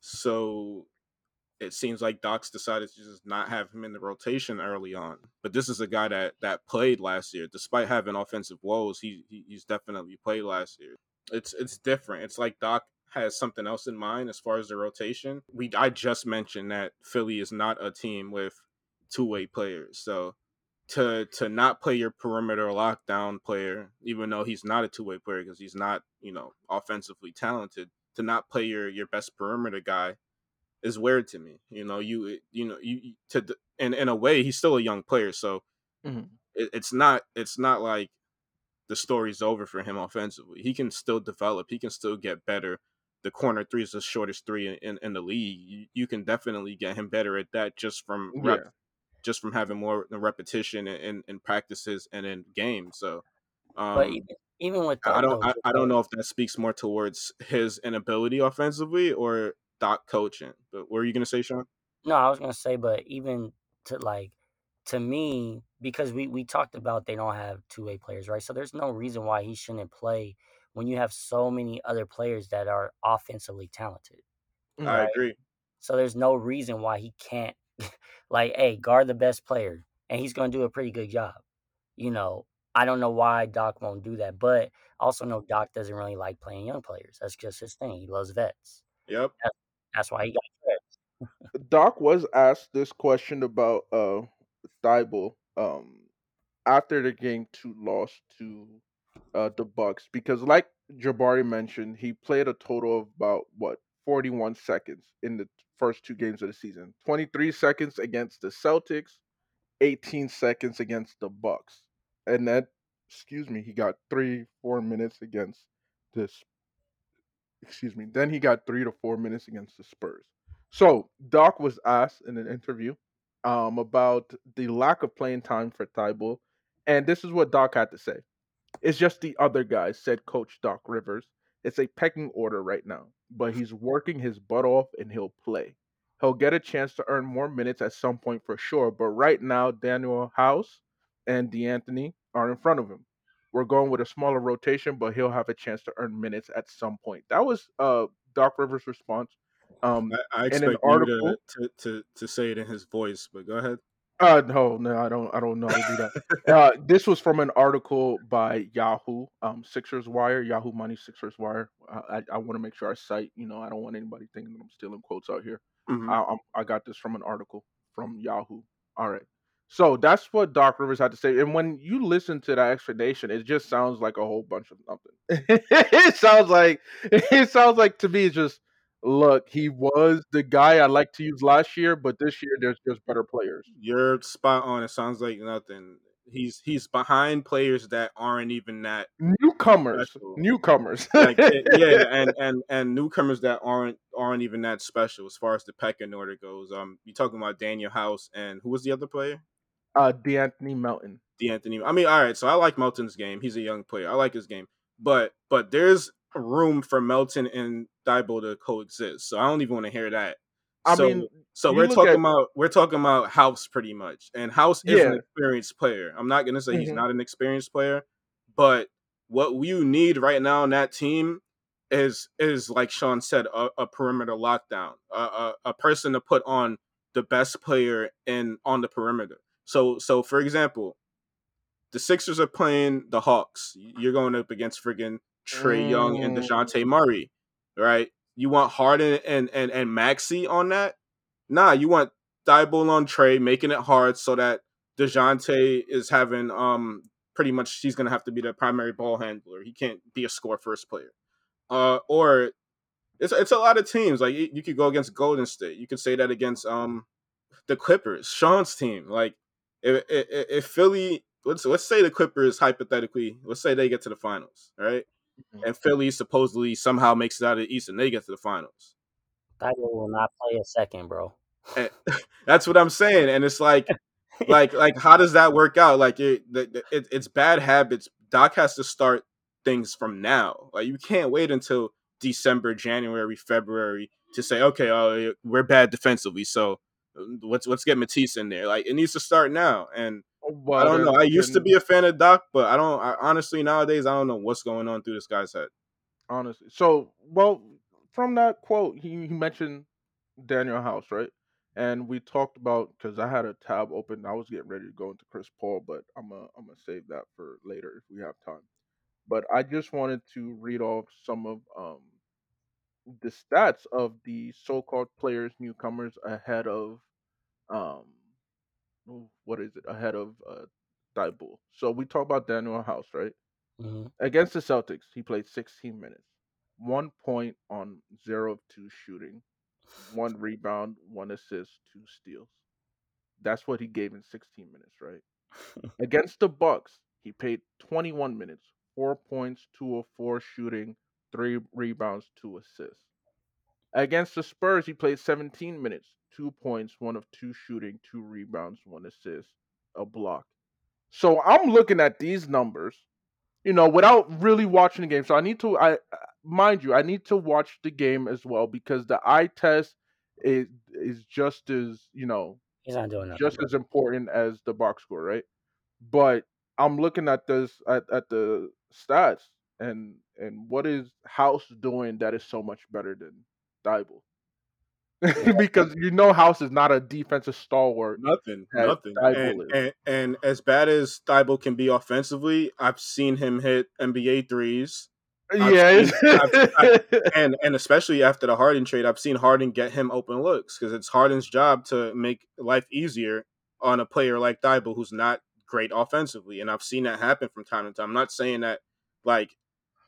So it seems like Doc's decided to just not have him in the rotation early on. But this is a guy that that played last year, despite having offensive woes. He, he he's definitely played last year. It's it's different. It's like Doc has something else in mind as far as the rotation. We I just mentioned that Philly is not a team with two way players, so to to not play your perimeter lockdown player, even though he's not a two way player because he's not you know offensively talented, to not play your your best perimeter guy is weird to me. You know, you you know you to in in a way he's still a young player, so hmm it, it's not it's not like the story's over for him offensively. He can still develop. He can still get better. The corner three is the shortest three in, in, in the league. You, you can definitely get him better at that just from rep, Yeah. Just from having more repetition in, in, in practices and in games. So, But um, even, even with I don't I, I don't know if that speaks more towards his inability offensively or Doc coaching. But what were you gonna say, Sean? No, I was gonna say, but even to like to me, because we we talked about they don't have two way players, right? So there's no reason why he shouldn't play when you have so many other players that are offensively talented. I agree. So there's no reason why he can't like, hey, guard the best player, and he's gonna do a pretty good job. You know, I don't know why Doc won't do that, but I also know Doc doesn't really like playing young players. That's just his thing. He loves vets. Yep. That's why he got vets. Doc was asked this question about uh Thybulle um after the game two loss to uh the Bucks because like Jabari mentioned, he played a total of about what 41 seconds in the first two games of the season. 23 seconds against the Celtics, 18 seconds against the Bucks. And then excuse me, he got 3 4 minutes against this excuse me. Then he got 3 to 4 minutes against the Spurs. So Doc was asked in an interview um, about the lack of playing time for Thybulle, and this is what Doc had to say. It's just the other guys, said Coach Doc Rivers. It's a pecking order right now, but he's working his butt off and he'll play. He'll get a chance to earn more minutes at some point for sure, but right now Danuel House and De'Anthony are in front of him. We're going with a smaller rotation, but he'll have a chance to earn minutes at some point. That was uh, Doc Rivers' response. Um, I, I in an expect you article, to, to, to say it in his voice, but go ahead. Uh, no, no, I don't, I don't know how to do that. Uh, this was from an article by Yahoo, um, Sixers Wire, Yahoo Money Sixers Wire. Uh, I, I want to make sure I cite, you know, I don't want anybody thinking that I'm stealing quotes out here. Mhm. I, I'm, I got this from an article from Yahoo. All right. So that's what Doc Rivers had to say. And when you listen to that explanation, it just sounds like a whole bunch of nothing. it sounds like it sounds like to me it's just look, he was the guy I like to use last year, but this year there's just better players. You're spot on. It sounds like nothing. He's he's behind players that aren't even that Newcomers. Special. Newcomers. like yeah, and and and newcomers that aren't aren't even that special as far as the pecking order goes. Um, you talking about Danuel House and who was the other player? uh De'Anthony Melton. De'Anthony. I mean, all right. So I like Melton's game. He's a young player. I like his game, but but there's room for Melton and Thybulle to coexist. So I don't even want to hear that. I so, mean, so we're talking at- about we're talking about House pretty much, and House is an experienced player. I'm not gonna say he's Mhm. not an experienced player, but what you need right now in that team is is like Sean said, a, a perimeter lockdown, a, a a person to put on the best player in on the perimeter. So so for example, the Sixers are playing the Hawks. You're going up against friggin' Trae Young and Mm. Dejounte Murray, right? You want Harden and and and Maxey on that? Nah, you want Thybulle on Trae, making it hard so that Dejounte is having um pretty much he's gonna have to be the primary ball handler. He can't be a score first player. Uh, or it's it's a lot of teams. Like you, you could go against Golden State. You could say that against um the Clippers, Sean's team. Like if if, if Philly, let's let's say the Clippers hypothetically, let's say they get to the finals, right? Mhm. And Philly supposedly somehow makes it out of the East and they get to the finals. Thybulle will not play a second, bro. And that's what I'm saying. And it's like, like, like, how does that work out? Like, it, the- the- it, it's bad habits. Doc has to start things from now. Like, you can't wait until December, January, February to say, okay, uh, we're bad defensively, so uh, let's let's get Matisse in there. Like, it needs to start now. And Well, I don't know. I used to be a fan of Doc, but I don't. I, honestly, nowadays, I don't know what's going on through this guy's head. honestly. So, well, from that quote, he, he mentioned Danuel House, right? And we talked about because I had a tab open. I was getting ready to go into Chris Paul, but I'm gonna I'm gonna save that for later if we have time. But I just wanted to read off some of um the stats of the so-called players newcomers ahead of um what is it ahead of uh Thybulle. So we talk about Danuel House, right? Mhm. Against the Celtics, he played 16 minutes, one point on zero of two shooting, one rebound, one assist, two steals. That's what he gave in 16 minutes, right? Against the Bucks, he played 21 minutes, four points, two of four shooting, three rebounds, two assists. Against the Spurs, he played 17 minutes, two points, one of two shooting, two rebounds, one assist, a block. So I'm looking at these numbers, you know, without really watching the game. So I need to, I uh, mind you, I need to watch the game as well because the eye test is is just as you know He's not doing nothing. just as important as the box score, right? But I'm looking at this at, at the stats and and what is House doing that is so much better than Thybulle? because you know House is not a defensive stalwart. Nothing, nothing. And, and and as bad as Thybulle can be offensively, I've seen him hit NBA threes, I've yeah, seen- I've- I've- and and especially after the Harden trade, I've seen Harden get him open looks because it's Harden's job to make life easier on a player like Thybulle who's not great offensively, and I've seen that happen from time to time. I'm not saying that like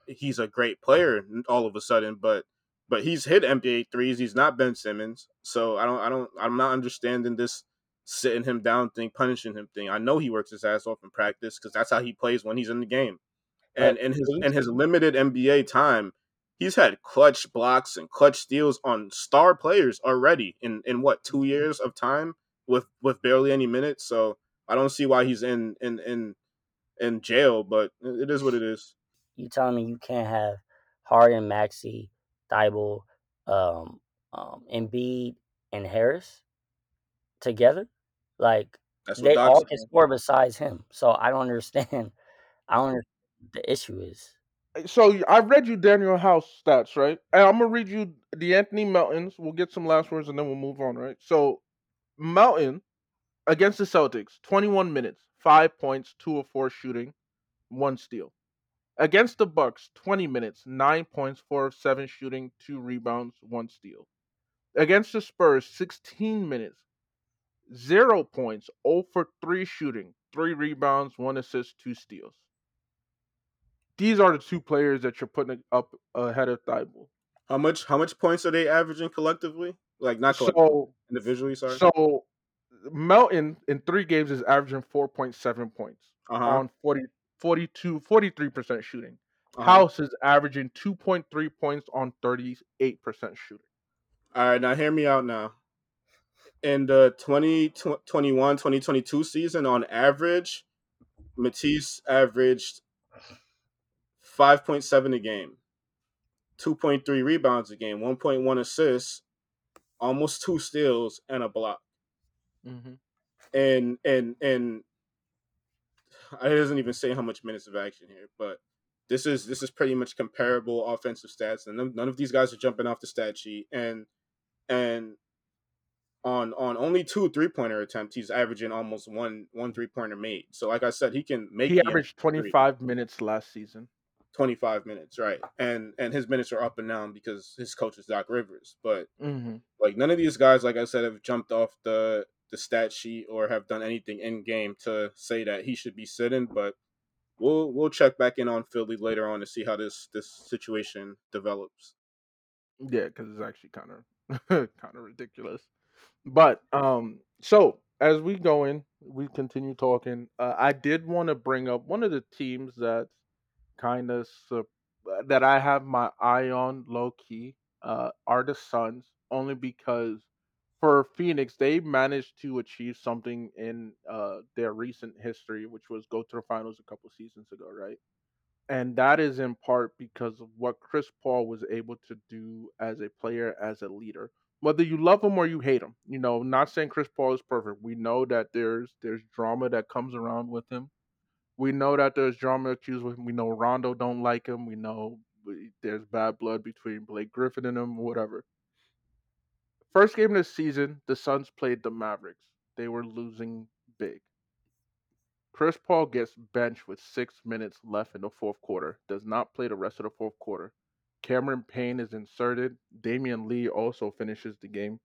he's a great player all of a sudden, but but he's hit NBA threes. He's not Ben Simmons, so I don't I don't I'm not understanding this sitting him down thing, punishing him thing. I know he works his ass off in practice because that's how he plays when he's in the game. And in his in his limited NBA time, he's had clutch blocks and clutch steals on star players already in in what two years of time with with barely any minutes. So I don't see why he's in in in in jail, but it is what it is. You telling me you can't have Harden, Maxey, Thybulle, um, um, Embiid, and Harris together? Like That's they all can score besides him. So I don't understand. I don't understand what the issue is. So I read you Danuel House stats, right? And I'm gonna read you the Anthony Meltons. We'll get some last words and then we'll move on, right? So Melton against the Celtics, 21 minutes, five points, two of four shooting, one steal. Against the Bucks, 20 minutes, nine points, four of seven shooting, two rebounds, one steal. Against the Spurs, 16 minutes, zero points, 0 for three shooting, three rebounds, one assist, two steals. These are the two players that you're putting up ahead of Thybulle. How much how much points are they averaging collectively? Like not collectively, So, individually. Sorry. so Melton in three games is averaging 4.7 points uh-huh. on 40, 42, 43% shooting. uh-huh. House is averaging 2.3 points on 38% shooting. All right, now hear me out now. In the 2021 2022 season, on average, Matisse averaged 5.7 a game, 2.3 rebounds a game, 1.1 assists, almost two steals, and a block. Mm-hmm. And and and it doesn't even say how much minutes of action here, but this is this is pretty much comparable offensive stats, and none, none of these guys are jumping off the stat sheet. And and on on only two three pointer attempts, he's averaging almost one one three pointer made. So like I said, he can make He averaged 25 minutes last season. 25 minutes, right? And and his minutes are up and down because his coach is Doc Rivers. But Mm-hmm. like none of these guys, like I said, have jumped off the the stat sheet or have done anything in game to say that he should be sitting. But we'll we'll check back in on Philly later on to see how this this situation develops. Yeah, because it's actually kind of kind of ridiculous. But um, so as we go in, we continue talking. Uh, I did want to bring up one of the teams that kind of su- that I have my eye on low key uh, are the Suns, only because for Phoenix they managed to achieve something in uh, their recent history, which was go to the finals a couple seasons ago, right? And that is in part because of what Chris Paul was able to do as a player, as a leader. Whether you love him or you hate him, you know, not saying Chris Paul is perfect. We know that there's there's drama that comes around with him. We know that there's drama accused with him. We know Rondo don't like him. We know there's bad blood between Blake Griffin and him, whatever. First game of the season, the Suns played the Mavericks. They were losing big. Chris Paul gets benched with six minutes left in the fourth quarter. Does not play the rest of the fourth quarter. Cameron Payne is inserted. Damion Lee also finishes the game.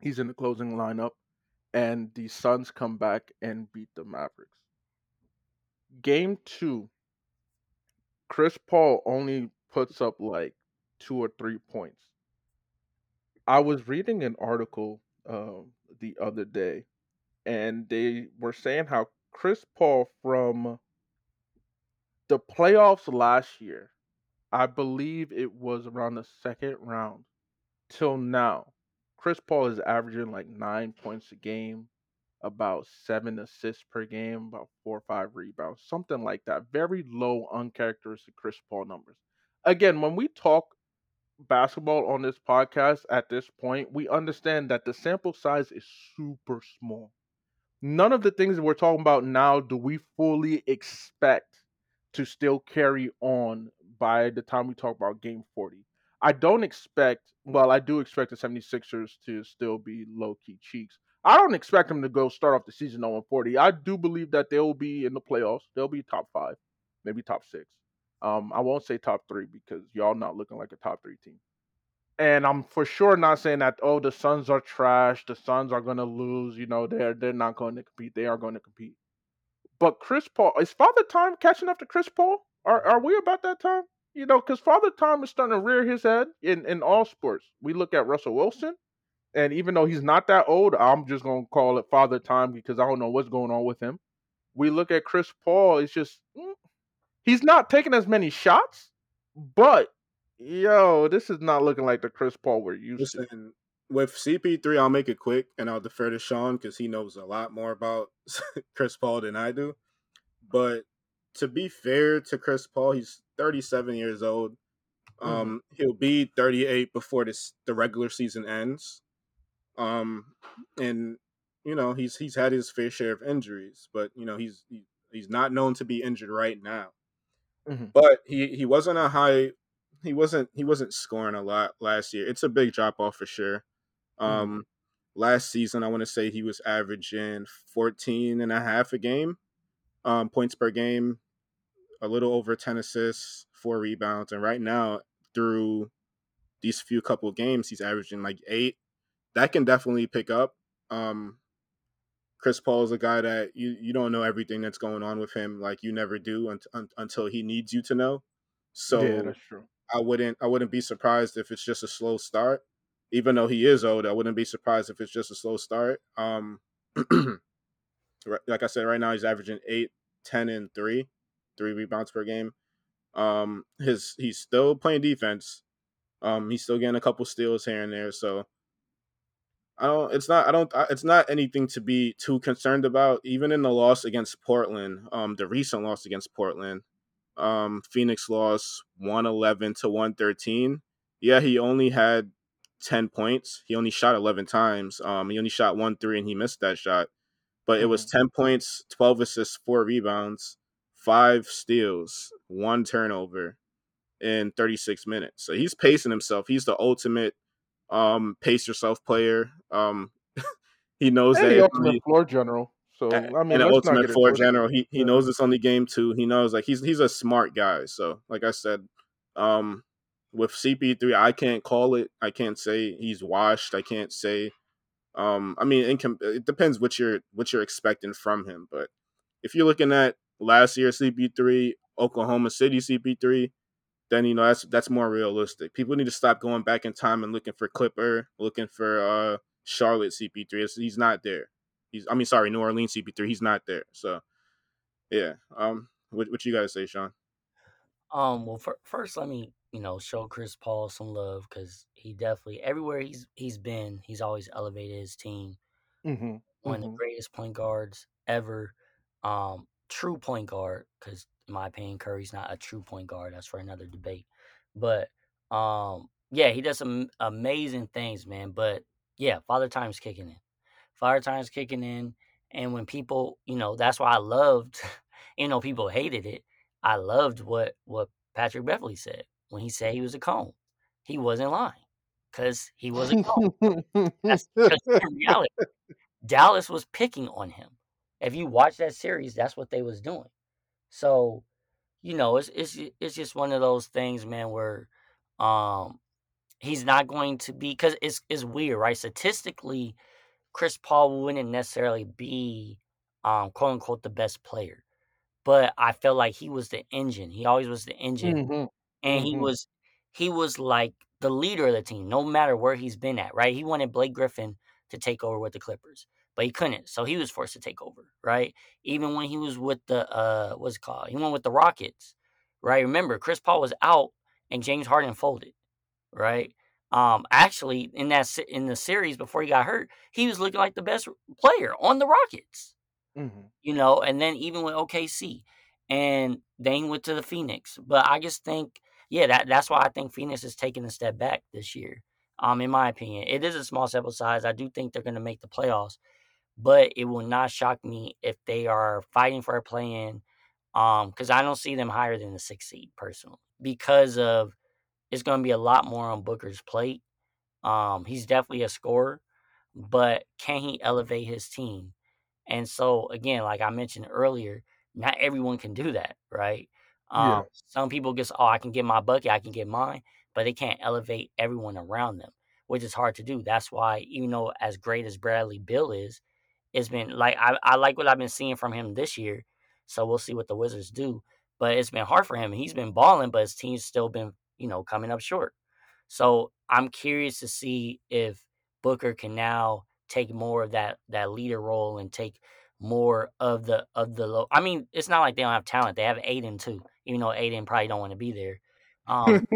He's in the closing lineup. And the Suns come back and beat the Mavericks. Game two, Chris Paul only puts up like two or three points. I was reading an article um, the other day, and they were saying how Chris Paul from the playoffs last year, I believe it was around the second round till now, Chris Paul is averaging like nine points a game, about seven assists per game, about four or five rebounds, something like that. Very low, uncharacteristic Chris Paul numbers. Again, when we talk basketball on this podcast at this point, we understand that the sample size is super small. None of the things that we're talking about now do we fully expect to still carry on by the time we talk about game 40. I don't expect, well, I do expect the 76ers to still be low key cheeks. I don't expect them to go start off the season 0 40. I do believe that they'll be in the playoffs. They'll be top five, maybe top six. Um, I won't say top three because y'all not looking like a top three team. And I'm for sure not saying that oh the Suns are trash, the Suns are gonna lose, you know, they're they're not going to compete. They are going to compete. But Chris Paul is Father Time catching up to Chris Paul? Are are we about that time? You know, because Father Time is starting to rear his head in in all sports. We look at Russell Wilson, and even though he's not that old, I'm just gonna call it Father Time because I don't know what's going on with him. We look at Chris Paul, it's just mm, he's not taking as many shots, but Yo, this is not looking like the Chris Paul we're used to. With CP3, I'll make it quick and I'll defer to Sean because he knows a lot more about Chris Paul than I do. But to be fair to Chris Paul, he's 37 years old. Mhm. Um, he'll be 38 before this the regular season ends. Um, and you know he's he's had his fair share of injuries, but you know he's he, he's not known to be injured right now. Mhm. But he he wasn't a high he wasn't he wasn't scoring a lot last year. It's a big drop off for sure. Mhm. Um, last season I want to say he was averaging 14 and a half a game, um, points per game, a little over 10 assists, four rebounds, and right now through these few couple games he's averaging like eight. That can definitely pick up. Um, Chris Paul is a guy that you you don't know everything that's going on with him, like you never do un- un- until he needs you to know. So yeah, that's true. I wouldn't I wouldn't be surprised if it's just a slow start. Even though he is old, I wouldn't be surprised if it's just a slow start. Um, like I said, right now he's averaging eight, 10, and three, three rebounds per game. Um, his he's still playing defense. Um, he's still getting a couple steals here and there. So I don't. It's not. I don't. It's not anything to be too concerned about. Even in the loss against Portland, um, the recent loss against Portland, um, Phoenix lost one eleven to one thirteen. Yeah, he only had ten points. He only shot eleven times. Um, he only shot one three and he missed that shot. But it was ten points, twelve assists, four rebounds, five steals, one turnover in thirty six minutes. So he's pacing himself. He's the ultimate um pace yourself player. Um he knows And that the ultimate floor general. So I mean, and ultimate floor general. He he Yeah. knows it's only game two. He knows like he's he's a smart guy. So like I said, um with CP3, I can't call it. I can't say he's washed. I can't say um I mean in com- it depends what you're what you're expecting from him, but if you're looking at last year CP3, Oklahoma City CP3, then you know that's that's more realistic. People need to stop going back in time and looking for Clipper, looking for uh Charlotte CP3. It's, he's not there. He's I mean sorry, New Orleans CP3. He's not there. So yeah. Um what what you guys say, Sean? Um, well, fir- first, let me you know show Chris Paul some love because he definitely everywhere he's he's been, he's always elevated his team. Mm-hmm. One of the Mm-hmm. greatest point guards ever. Um, true point guard because in my opinion, Curry's not a true point guard. That's for another debate. But um, yeah, he does some amazing things, man. But yeah, Father Time's kicking in. Father Time's kicking in, and when people, you know, that's why I loved. You know, people hated it. I loved what what Patrick Beverley said when he said he was a cone. He wasn't lying because he was a cone. That's the reality. Dallas was picking on him. If you watch that series, that's what they was doing. So, you know, it's it's it's just one of those things, man, where um he's not going to be because it's it's weird, right? Statistically, Chris Paul wouldn't necessarily be um quote unquote the best player. But I felt like he was the engine. He always was the engine mm-hmm. and he Mhm. was he was like the leader of the team, no matter where he's been at, right? He wanted Blake Griffin to take over with the Clippers, but he couldn't, so he was forced to take over, right? Even when he was with the uh, what's it called? He went with the Rockets, right? Remember, Chris Paul was out and James Harden folded, right? Um, actually, in that in the series before he got hurt, he was looking like the best player on the Rockets Mm-hmm. you know, and then even with OKC, and then he went to the Phoenix. But I just think, yeah, that that's why I think Phoenix is taking a step back this year. Um, in my opinion, it is a small sample size. I do think they're going to make the playoffs, but it will not shock me if they are fighting for a play-in. Um, because I don't see them higher than the sixth seed personally, because of it's going to be a lot more on Booker's plate. Um, he's definitely a scorer, but can he elevate his team? And so again, like I mentioned earlier, not everyone can do that, right? Um, Yeah. some people just, oh, I can get my bucket, I can get mine, but they can't elevate everyone around them, which is hard to do. That's why, even though as great as Bradley Beal is, it's been like I, I like what I've been seeing from him this year. So we'll see what the Wizards do. But it's been hard for him. He's been balling, but his team's still been, you know, coming up short. So I'm curious to see if Booker can now take more of that that leader role and take more of the of the low. I mean, it's not like they don't have talent. They have Ayton too, even though Ayton probably don't want to be there. Um,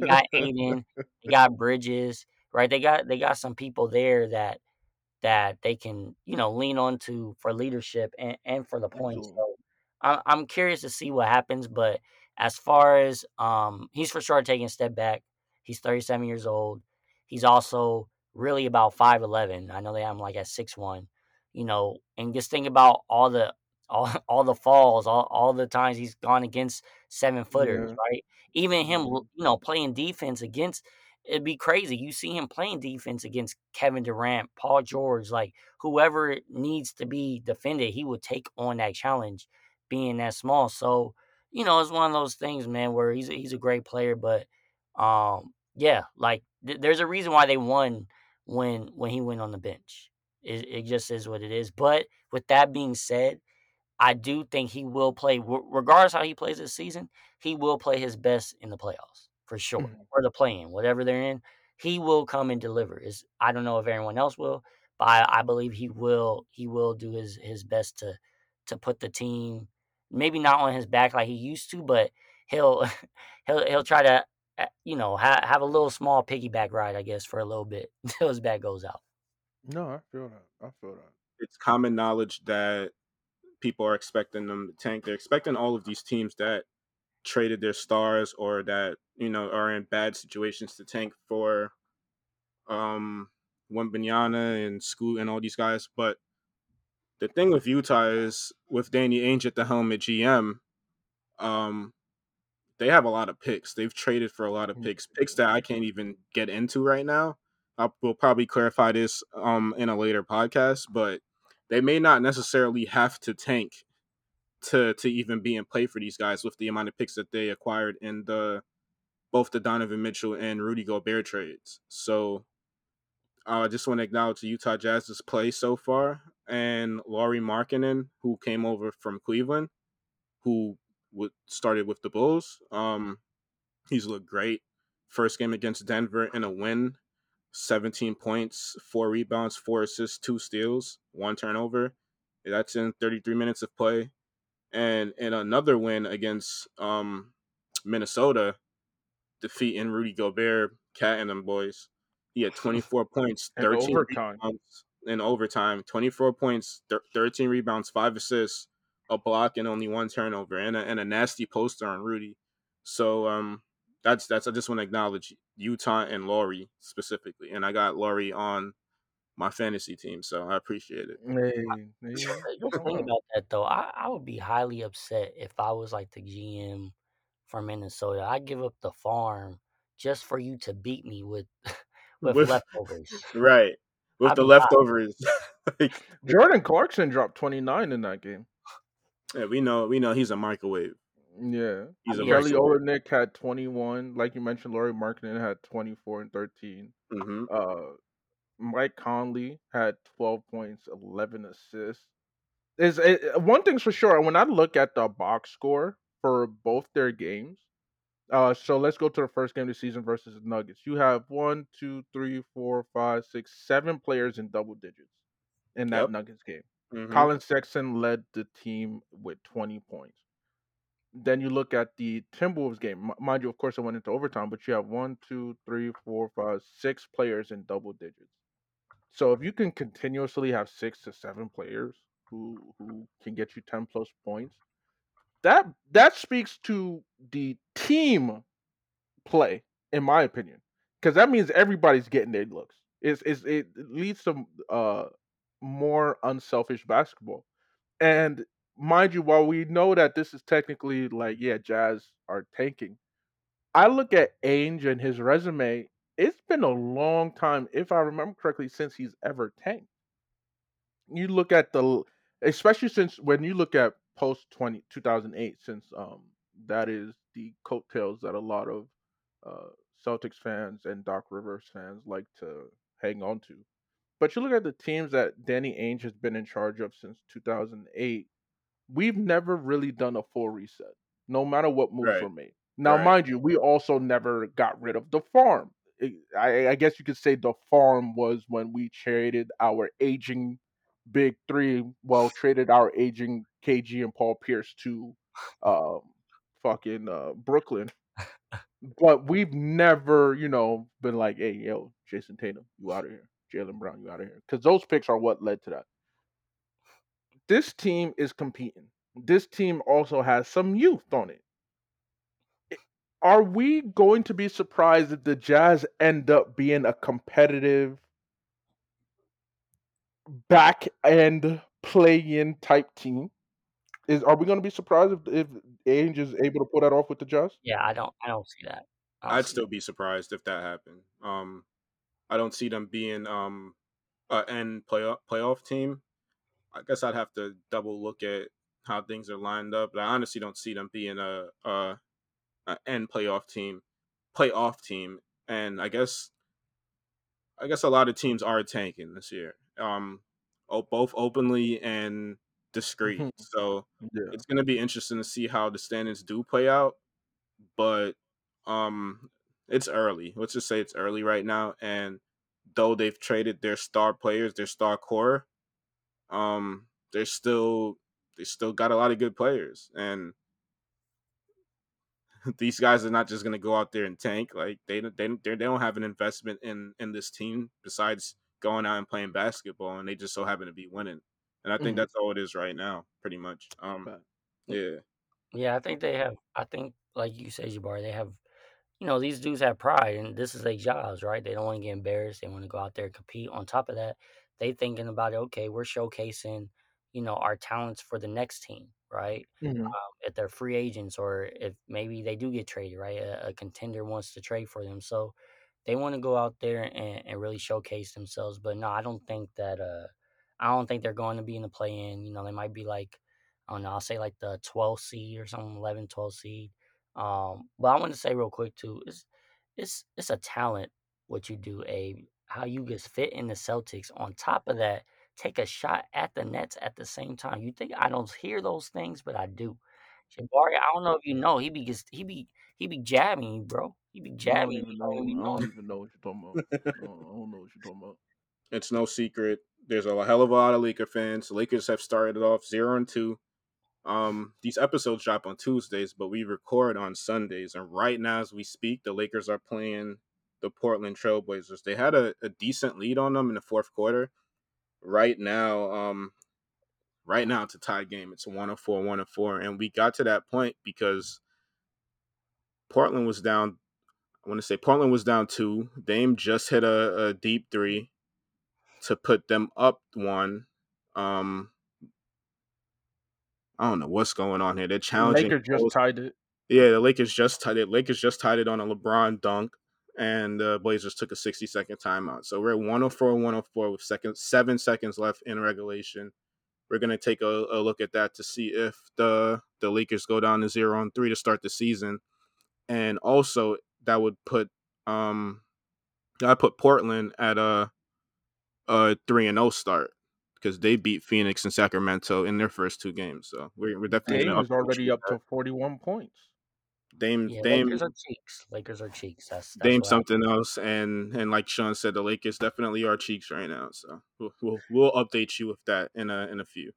got Ayton, you got Bridges, right? They got they got some people there that that they can you know lean on to for leadership and, and for the points. So I'm I'm curious to see what happens. But as far as um, he's for sure taking a step back. He's 37 years old. He's also really about 5'11. I know they have him like at 6'1. You know, and just think about all the all, all the falls, all, all the times he's gone against seven footers, Yeah. right? Even him, Mhm. you know, playing defense against it'd be crazy. You see him playing defense against Kevin Durant, Paul George, like whoever needs to be defended, he would take on that challenge being that small. So, you know, it's one of those things, man, where he's a, he's a great player, but um yeah, like th- there's a reason why they won when when he went on the bench. It, it just is what it is. But with that being said, I do think he will play, regardless how he plays this season. He will play his best in the playoffs for sure, Mhm. or the play-in, whatever they're in. He will come and deliver. Is I don't know if everyone else will, but I, I believe he will. He will do his his best to to put the team, maybe not on his back like he used to, but he'll he'll he'll try to uh, you know ha- have a little small piggyback ride, I guess, for a little bit until his back goes out. No, I feel that. I feel that. It's common knowledge that people are expecting them to tank. They're expecting all of these teams that traded their stars or that you know are in bad situations to tank for um Wembanyama and Scoot and all these guys. But the thing with Utah is with Danny Ainge at the helm at GM, um, they have a lot of picks. They've traded for a lot of picks, picks that I can't even get into right now. I will probably clarify this um in a later podcast, but they may not necessarily have to tank to to even be in play for these guys with the amount of picks that they acquired in the both the Donovan Mitchell and Rudy Gobert trades. So I just want to acknowledge the Utah Jazz's play so far and Lauri Markkanen, who came over from Cleveland, who w- started with the Bulls. Um, he's looked great. First game against Denver in a win, 17 points, four rebounds, four assists, two steals, one turnover. That's in 33 minutes of play. And in another win against um, Minnesota, defeating Rudy Gobert, KAT and them boys. He had 24 points, 13 overtime. rebounds in overtime, 24 points, thir- 13 rebounds, five assists, a block, and only one turnover, and a, and a nasty poster on Rudy. So um, that's that's. I just want to acknowledge Utah and Lauri specifically, and I got Lauri on my fantasy team, so I appreciate it. Hey, The yeah. the thing about that though, I, I would be highly upset if I was like the GM for Minnesota. I'd give up the farm just for you to beat me with with, With- leftovers. Right with I'd the leftovers. like, Jordan Clarkson dropped 29 in that game. yeah, we know we know he's a microwave. Yeah. He's a mean, Kelly microwave. Olynyk had 21. Like you mentioned, Lauri Markkanen had 24 and 13. hmm Uh, Mike Conley had 12 points, 11 assists. Is it, one thing's for sure. When I look at the box score for both their games, uh, so let's go to the first game of the season versus the Nuggets. You have one, two, three, four, five, six, seven players in double digits in that Yep. Nuggets game. hmm Collin Sexton led the team with 20 points. Then you look at the Timberwolves game. M- Mind you, of course, it went into overtime, but you have one, two, three, four, five, six players in double digits. So if you can continuously have six to seven players who who can get you 10 plus points, that that speaks to the team play, in my opinion, because that means everybody's getting their looks. It's, it's it leads to uh more unselfish basketball. And mind you, while we know that this is technically like, yeah, Jazz are tanking, I look at Ainge and his resume. It's been a long time, if I remember correctly, since he's ever tanked. You look at the, especially since when you look at post 20, 2008, since um that is the coattails that a lot of uh, Celtics fans and Doc Rivers fans like to hang on to. But you look at the teams that Danny Ainge has been in charge of since 2008, we've never really done a full reset, no matter what moves Right. were made. Now, Right. mind you, we also never got rid of the farm. It- I, I guess you could say the farm was when we traded our aging big three, well, traded our aging KG and Paul Pierce to um, fucking uh, Brooklyn. but we've never, you know, been like, hey, yo, Jayson Tatum, you out of here. Jaylen Brown, you out of here. Because those picks are what led to that. This team is competing. This team also has some youth on it. Are we going to be surprised if the Jazz end up being a competitive back end play in type team? Is are we going to be surprised if if Ainge is able to pull that off with the Jazz? Yeah, I don't I don't see that. I don't I'd see still be surprised if that happened. Um, I don't see them being um a end playoff playoff team. I guess I'd have to double look at how things are lined up, but I honestly don't see them being a a, a end playoff team, playoff team. And I guess I guess a lot of teams are tanking this year. Um, both openly and discreet. Mhm. So Yeah. it's going to be interesting to see how the standings do play out. But um, it's early. Let's just say it's early right now. And though they've traded their star players, their star core, um, they're still they still got a lot of good players. And these guys are not just going to go out there and tank. Like they they they don't have an investment in in this team besides going out and playing basketball, and they just so happen to be winning. And I think Mhm. that's all it is right now, pretty much. Um, Fact. yeah, Yeah, I think they have. I think, like you said, Jabari, they have. You know, these dudes have pride, and this is their jobs, right? They don't want to get embarrassed. They want to go out there and compete. On top of that, they thinking about it. Okay, we're showcasing, you know, our talents for the next team, right? Mhm. Um, if they're free agents, or if maybe they do get traded, right? A, a contender wants to trade for them, so they want to go out there and, and really showcase themselves. But no, I don't think that. Uh, I don't think they're going to be in the play-in. You know, they might be like I don't know, I'll say like the 12th seed or something, 11, 12 seed. Um, but I want to say real quick too, it's it's it's a talent what you do, Abe. How you just fit in the Celtics. On top of that, take a shot at the Nets at the same time. You think I don't hear those things, but I do. Jabari, I don't know if you know, he be just he be he be jabbing you, bro. He be jabbing you. know. even I know. don't even know what you're talking about. I don't, I don't know what you're talking about. it's no secret. There's a hell of a lot of Laker fans. The Lakers have started off zero and two. Um, these episodes drop on Tuesdays, but we record on Sundays. And right now, as we speak, the Lakers are playing the Portland Trailblazers. They had a, a decent lead on them in the fourth quarter. Right now, um, right now it's a tie game. It's a 104, 104. And we got to that point because Portland was down. I want to say Portland was down two. Dame just hit a, a deep three to put them up one. Um, I don't know what's going on here. They're The challenging. Lakers just tied it. yeah, the Lakers just tied it. Lakers just tied it on a LeBron dunk, and the Blazers took a 60 second timeout. So we're at 104 104 with second, seven seconds left in regulation. We're gonna take a, a look at that to see if the the Lakers go down to zero and three to start the season, and also that would put um I put Portland at a a three and zero start because they beat Phoenix and Sacramento in their first two games. So we're, we're definitely Dame gonna is already up to 41 points. That. Dame Yeah, Dame Lakers are cheeks. Lakers are cheeks. That's that's Dame something else, and and like Sean said, the Lakers definitely are cheeks right now. So we'll we'll, we'll update you with that in a in a few.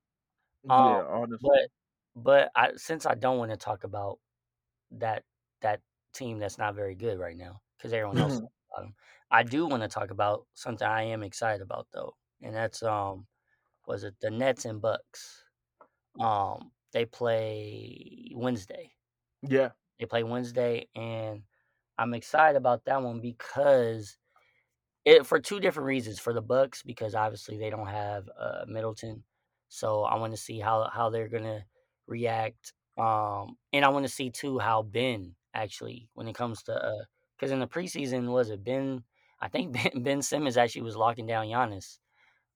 Um, yeah, honestly. But but I since I don't want to talk about that that team that's not very good right now because everyone else talks about 'em, I do want to talk about something I am excited about though, and that's um was it the Nets and Bucks? Um, they play Wednesday. yeah. They play Wednesday, and I'm excited about that one because it for two different reasons. For the Bucks, because obviously they don't have uh, Middleton, so I want to see how how they're gonna react. Um, and I want to see too how Ben actually when it comes to because in the preseason was it Ben? I think Ben, ben Simmons actually was locking down Giannis.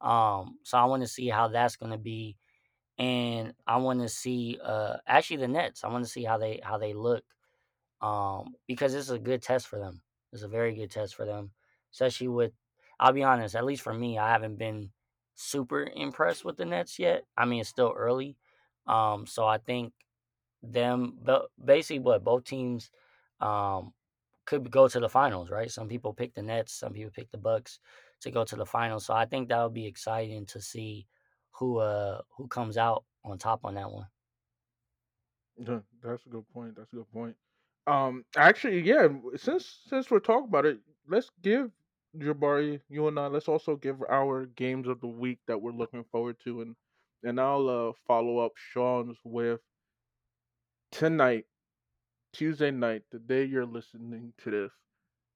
Um, so I want to see how that's gonna be, and I want to see uh actually the Nets. I want to see how they how they look, um, because this is a good test for them. It's a very good test for them, especially with. I'll be honest. At least for me, I haven't been super impressed with the Nets yet. I mean, it's still early, um, so I think them. But basically, what both teams um, could go to the finals, right? Some people pick the Nets, some people pick the Bucks to go to the finals. So I think that would be exciting to see who uh who comes out on top on that one. That's a good point. That's a good point. Um, actually, yeah. Since since we're talking about it, let's give Jabari, you and I, let's also give our games of the week that we're looking forward to, and and I'll uh, follow up Sean's with tonight, Tuesday night, the day you're listening to this.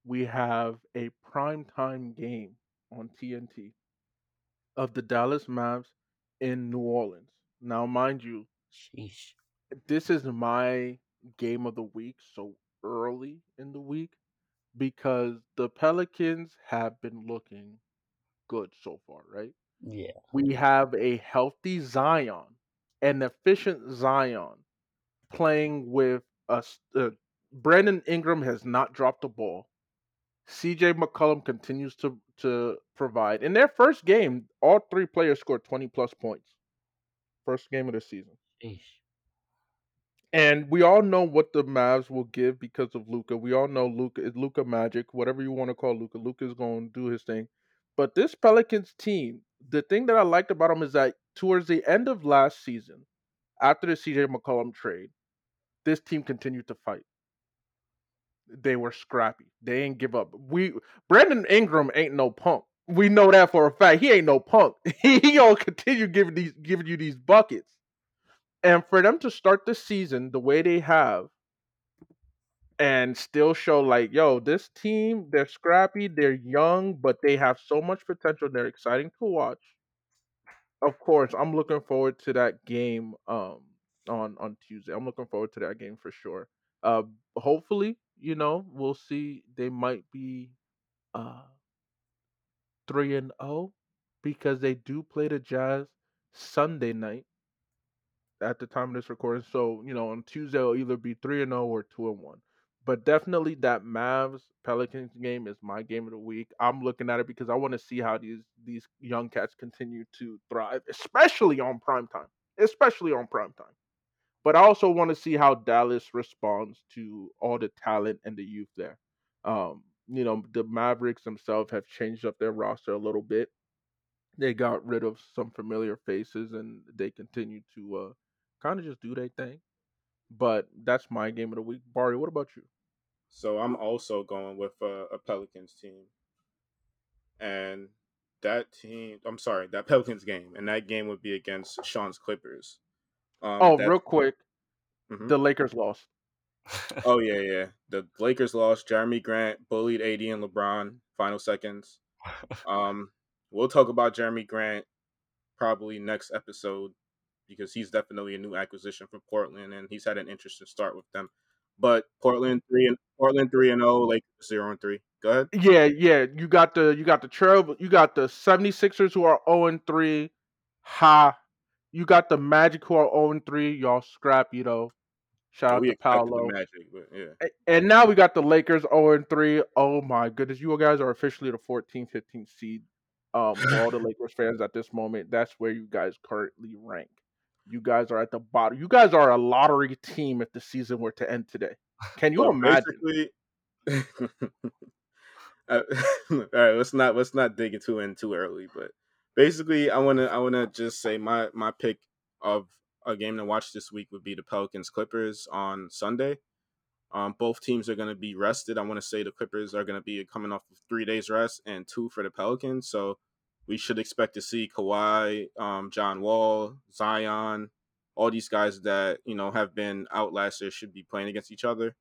We have a primetime game on TNT of the Dallas Mavs in New Orleans. Now, mind you, Sheesh. this is my game of the week so early in the week because the Pelicans have been looking good so far, right? Yeah. We have a healthy Zion, an efficient Zion playing with us. Uh, Brandon Ingram has not dropped the ball. CJ McCollum continues to to provide. In their first game, all three players scored 20 plus points. First game of the season. And we all know what the Mavs will give because of Luka. We all know Luka is Luka magic, whatever you want to call Luka. Luka's going to do his thing. But this Pelicans team, the thing that I liked about them is that towards the end of last season, after the CJ McCollum trade, this team continued to fight. They were scrappy. They ain't give up. We Brandon Ingram ain't no punk. We know that for a fact. He ain't no punk. he gonna continue giving these giving you these buckets. And for them to start the season the way they have and still show like, yo, this team, they're scrappy, they're young, but they have so much potential. They're exciting to watch. Of course, I'm looking forward to that game um on on Tuesday. I'm looking forward to that game for sure. Uh hopefully, you know, we'll see they might be uh 3 and 0 because they do play the Jazz Sunday night at the time of this recording. So, you know, on Tuesday it'll either be 3 and 0 or 2 and 1. But definitely that Mavs Pelicans game is my game of the week. I'm looking at it because I want to see how these these young cats continue to thrive, especially on prime time. Especially on prime time. But I also want to see how Dallas responds to all the talent and the youth there. Um, you know, the Mavericks themselves have changed up their roster a little bit. They got rid of some familiar faces and they continue to uh, kind of just do their thing. But that's my game of the week. Bari, what about you? So I'm also going with a, a Pelicans team, and that team. I'm sorry, that Pelicans game, and that game would be against Sean's Clippers. Um, oh, that- real quick, Mhm. the Lakers lost. Oh yeah, yeah. The Lakers lost. Jerami Grant bullied AD and LeBron final seconds. Um, we'll talk about Jerami Grant probably next episode because he's definitely a new acquisition from Portland and he's had an interesting start with them. But Portland three and Portland three and zero, Lakers zero and three. Go ahead. Yeah, yeah. You got the you got the trail you got the 76ers who are 0 and 3. Ha. You got the Magic who are 0 and 3. Y'all scrap, you know. Shout out we to Paolo. Magic, but yeah. And now we got the Lakers 0 and 3. Oh my goodness. You guys are officially the 14th, 15th seed. Um, all the Lakers fans at this moment, that's where you guys currently rank. You guys are at the bottom. You guys are a lottery team if the season were to end today. Can you Well, imagine? Uh, all right, let's not let's not dig into in too early, but basically, I wanna I wanna just say my my pick of a game to watch this week would be the Pelicans Clippers on Sunday. Um, both teams are going to be rested. I want to say the Clippers are going to be coming off of three days rest and two for the Pelicans. So we should expect to see Kawhi, um, John Wall, Zion, all these guys that you know have been out last year should be playing against each other.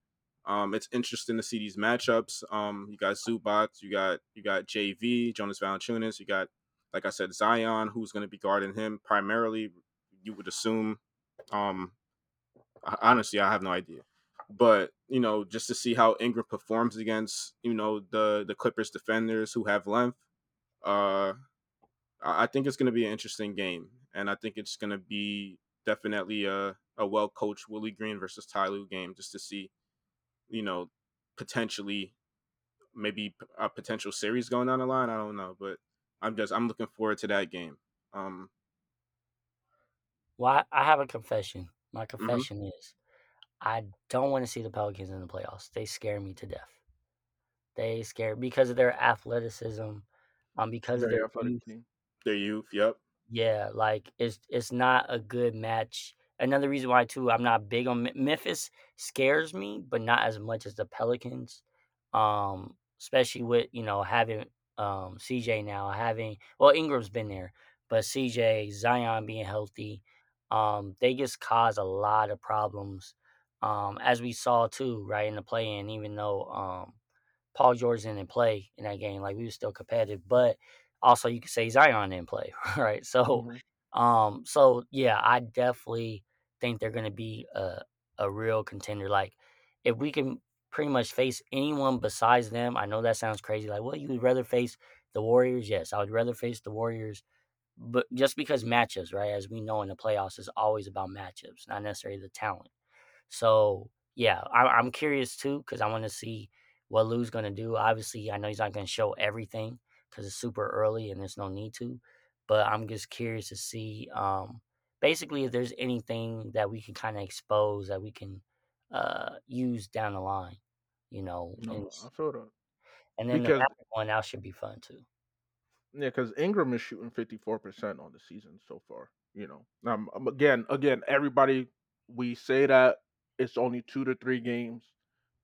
Um, it's interesting to see these matchups. Um, you got Zubac, you got you got JV, Jonas Valanciunas, you got like I said Zion, who's going to be guarding him primarily. You would assume. Um, honestly, I have no idea, but you know, just to see how Ingram performs against you know the the Clippers defenders who have length. Uh, I think it's going to be an interesting game, and I think it's going to be definitely a a well coached Willie Green versus Ty Lue game, just to see you know, potentially maybe a potential series going down the line. I don't know, but I'm just I'm looking forward to that game. Um, Well, I, I have a confession. My Mm-hmm. confession is I don't want to see the Pelicans in the playoffs. They scare me to death. They scare because of their athleticism, um, because of their youth. team. their youth, yep. Yeah, like it's it's not a good match another reason why too I'm not big on Memphis scares me, but not as much as the Pelicans. Um, especially with you know having um CJ now having well Ingram's been there, but CJ Zion being healthy, um, they just cause a lot of problems. Um, as we saw too, right in the play in, even though um Paul George didn't play in that game, like we were still competitive, but also you could say Zion didn't play, right? So Mhm. um, so yeah, I definitely think they're gonna be a a real contender. Like if we can pretty much face anyone besides them, I know that sounds crazy. Like, well, you would rather face the Warriors? Yes, I would rather face the Warriors, but just because matchups, right? As we know in the playoffs, is always about matchups, not necessarily the talent. So yeah, I, I'm curious too because I want to see what Lue's gonna do. Obviously, I know he's not gonna show everything because it's super early and there's no need to. But I'm just curious to see, um, basically, if there's anything that we can kind of expose that we can uh, use down the line, you know. And, No, I feel that and then because Maverick one out should be fun too. yeah, because Ingram is shooting fifty four percent on the season so far. You know, um, um, again, again, everybody we say that it's only two to three games,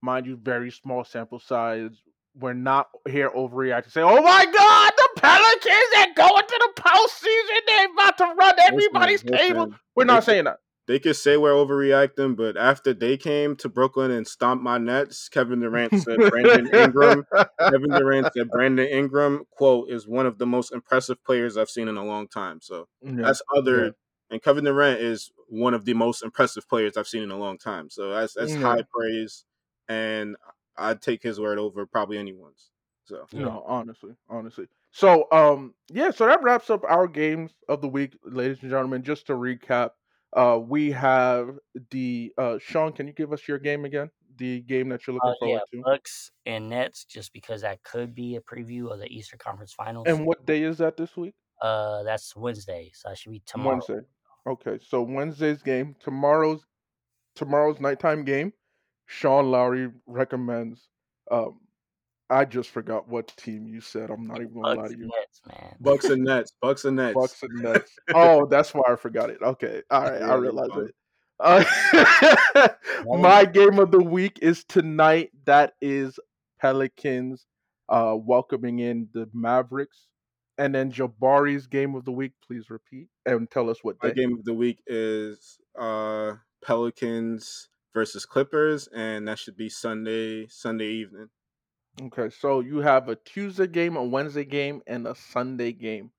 mind you, very small sample size. We're not here overreacting. Say, oh my God, the Pelicans they're going to the postseason. They're about to run everybody's Listen, table. listen, We're not they- saying that. They could say we're overreacting, but after they came to Brooklyn and stomped my nets, Kevin Durant said Brandon Ingram. Kevin Durant said Brandon Ingram, quote, is one of the most impressive players I've seen in a long time. So Yeah. that's other Yeah. and Kevin Durant is one of the most impressive players I've seen in a long time. So that's that's Yeah. high praise and I'd take his word over probably anyone's. So Yeah. No, honestly, honestly. So, um, yeah, so that wraps up our games of the week, ladies and gentlemen. Just to recap, uh, we have the uh, Sean. Can you give us your game again? The game that you're looking Uh, yeah, forward to, Bucks and Nets, just because that could be a preview of the Eastern Conference Finals. and what day is that this week? uh, that's Wednesday, so that should be tomorrow. Wednesday. Okay, so Wednesday's game, tomorrow's tomorrow's nighttime game. Sean Lowry recommends. Um, I just forgot what team you said. I'm not even gonna lie to you. Nets, man. Bucks and Nets, Bucks and Nets. Bucks and Nets. Oh, that's why I forgot it. Okay, all right, Yeah, I realize it. Uh, my game of the week is tonight. That is Pelicans uh, welcoming in the Mavericks, and then Jabari's game of the week. Please repeat and tell us what My day. game of the week is uh Pelicans versus Clippers, and that should be Sunday Sunday evening. Okay, so you have a Tuesday game, a Wednesday game, and a Sunday game.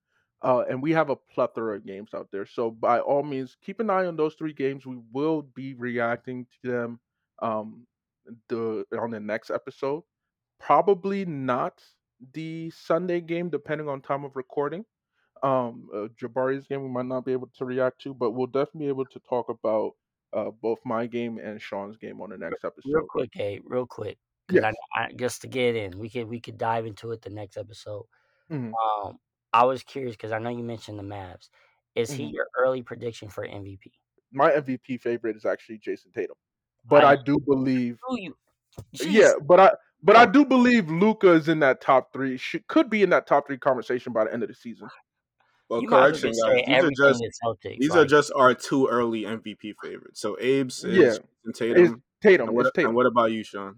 Uh, and we have a plethora of games out there. So by all means, keep an eye on those three games. We will be reacting to them um, the on the next episode. Probably not the Sunday game, depending on time of recording. Um, uh, Jabari's game we might not be able to react to, but we'll definitely be able to talk about uh, both my game and Sean's game on the next episode. Real quick, hey, real quick, Yes. I, I, just to get in, we could we could dive into it the next episode. Mhm. Um, I was curious because I know you mentioned the Mavs. Is he Mhm. your early prediction for MVP? my MVP favorite is actually Jayson Tatum. But I, I do believe yeah, but I but I Oh. do believe Luka is in that top 3. Should, could be in that top 3 conversation by the end of the season. Well, you might as well correction, guys. These are just Celtics. these are just our two early MVP favorites. So Abe's Yeah. Jayson It's Tatum. Tatum, And what, it's Tatum. and what about you, Sean?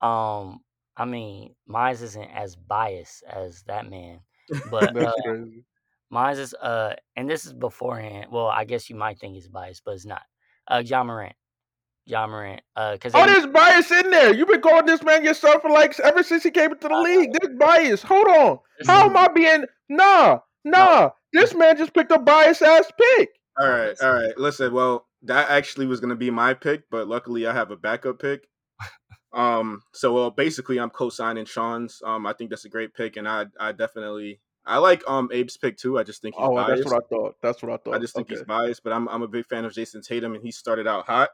Um, I mean, mine isn't as biased as that man, but uh, That's crazy. mine is uh, and this is beforehand. Well, I guess you might think he's biased, but it's not. Uh, Ja Morant, Ja Morant, uh, because Oh, there's bias in there. You've been calling this man yourself for like ever since he came into the I league. There's bias. Hold on. How am I being nah, nah. This man just picked a bias ass pick. All right, listen. all right. Listen, well, that actually was going to be my pick, but luckily I have a backup pick. Um, so well, basically I'm co-signing Sean's. Um, I think that's a great pick, and I, I definitely, I like um Abe's pick too. I just think he's Oh, biased. that's what I thought. That's what I thought. I just think okay. he's biased, but I'm I'm a big fan of Jayson Tatum, and he started out hot.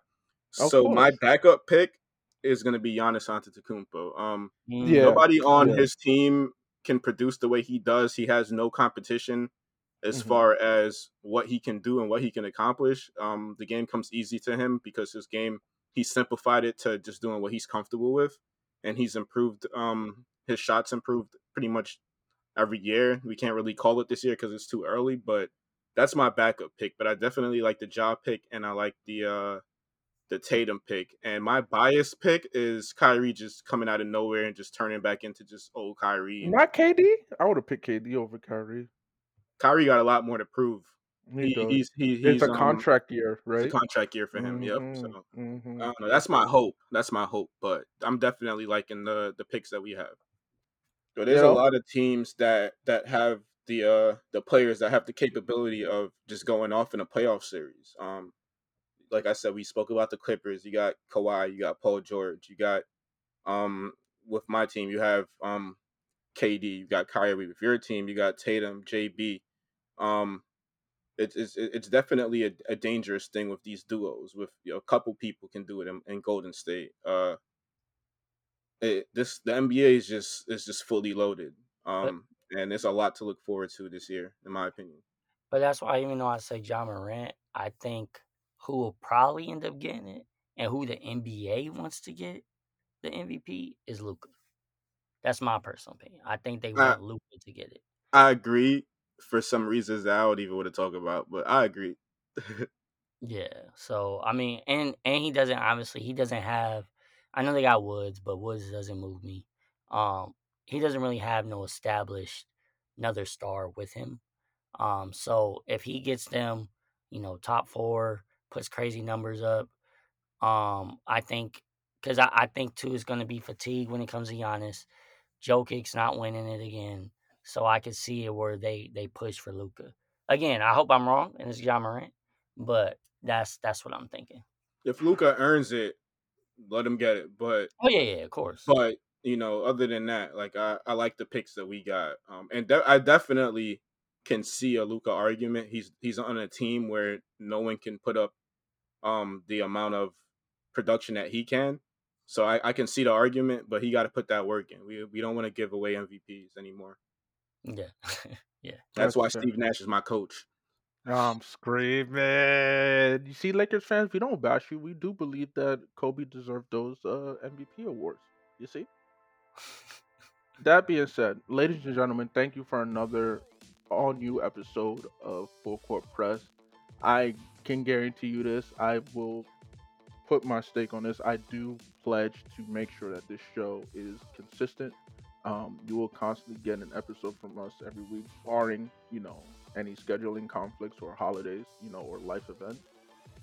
Of So my backup pick is going to be Giannis Antetokounmpo. Um, Mm, Yeah. nobody on yeah. his team can produce the way he does. He has no competition as Mhm. far as what he can do and what he can accomplish. Um, the game comes easy to him because his game he simplified it to just doing what he's comfortable with, and he's improved. Um, his shots improved pretty much every year. We can't really call it this year because it's too early, but that's my backup pick. But I definitely like the Ja pick, and I like the uh the Tatum pick. And my bias pick is Kyrie just coming out of nowhere and just turning back into just old Kyrie. Not KD. I would have picked KD over Kyrie. Kyrie got a lot more to prove. He He, he's he, he's it's a um, contract year, It's right? a contract year for him. Yep. Mhm, So mhm. I don't know. That's my hope. That's my hope. But I'm definitely liking the the picks that we have. So there's Yeah. a lot of teams that that have the uh the players that have the capability of just going off in a playoff series. Um, like I said, we spoke about the Clippers. You got Kawhi. You got Paul George. You got um with my team. You have um KD. You got Kyrie. With your team, you got Tatum, JB. Um, it's it's it's definitely a, a dangerous thing with these duos. With you know, a couple people can do it in, in Golden State. Uh, it, this the NBA is just is just fully loaded. Um, and there's a lot to look forward to this year, in my opinion. But that's why, even though I say Ja Morant, I think who will probably end up getting it and who the NBA wants to get the MVP is Luka. That's my personal opinion. I think they want Luka to get it. I agree for some reasons that I don't even want to talk about, but I agree. Yeah. So I mean, and and he doesn't obviously he doesn't have. I know they got Woods, but Woods doesn't move me. Um, he doesn't really have no established another star with him. Um, so if he gets them, you know, top four, puts crazy numbers up, um, I think because I, I think too is going to be fatigue when it comes to Giannis. Jokic's not winning it again, so I could see it where they they push for Luka again. I hope I'm wrong and it's Ja Morant, but that's that's what I'm thinking. if Luka earns it, let him get it. But Oh yeah, yeah, of course. but you know, other than that, like I, I like the picks that we got. Um, and de- I definitely can see a Luka argument. He's he's on a team where no one can put up um the amount of production that he can. So I, I can see the argument, but he got to put that work in. We we don't want to give away MVPs anymore. Yeah, yeah. That's That's why. Steve Nash is my coach. I'm screaming. You see, Lakers fans, we don't bash you. We do believe that Kobe deserved those uh, MVP awards. You see? That being said, ladies and gentlemen, thank you for another all new episode of Full Court Press. I can guarantee you this. I will put my stake on this. I do pledge to make sure that this show is consistent. Um, you will constantly get an episode from us every week, barring, you know, any scheduling conflicts or holidays, you know, or life events.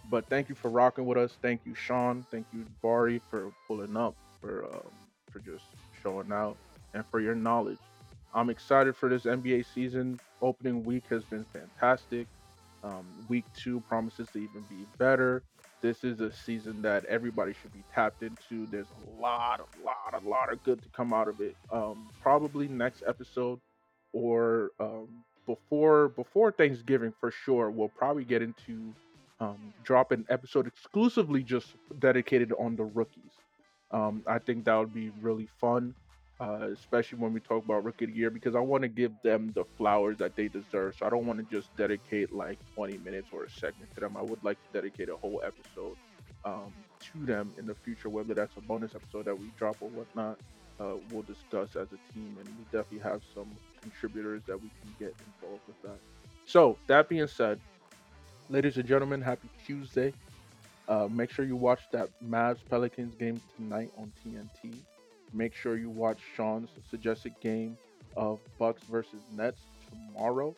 But thank you for rocking with us. Thank you, Sean. Thank you, Bari, for pulling up, for um, for just showing out, and for your knowledge. I'm excited for this NBA season. Opening week has been fantastic. Um, week two promises to even be better. This is a season that everybody should be tapped into. There's a lot, a lot, a lot of good to come out of it. Um, probably next episode or um, before before Thanksgiving for sure. We'll probably get into um, drop an episode exclusively just dedicated on the rookies. Um, I think that would be really fun, uh, especially when we talk about rookie of the year, because I want to give them the flowers that they deserve. So I don't want to just dedicate like 20 minutes or a segment to them. I would like to dedicate a whole episode um, to them in the future, whether that's a bonus episode that we drop or whatnot. Uh, we'll discuss as a team, and we definitely have some contributors that we can get involved with that. So that being said, ladies and gentlemen, happy Tuesday. Uh, make sure you watch that Mavs Pelicans game tonight on TNT. Make sure you watch Sean's suggested game of Bucks versus Nets tomorrow.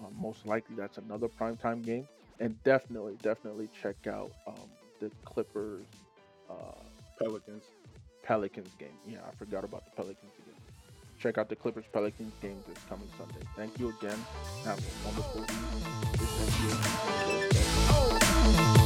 Uh, most likely that's another primetime game. And definitely, definitely check out um, the Clippers uh, Pelicans. Pelicans game. Yeah, I forgot about the Pelicans game. Check out the Clippers Pelicans game this coming Sunday. Thank you again. Have a wonderful evening. This is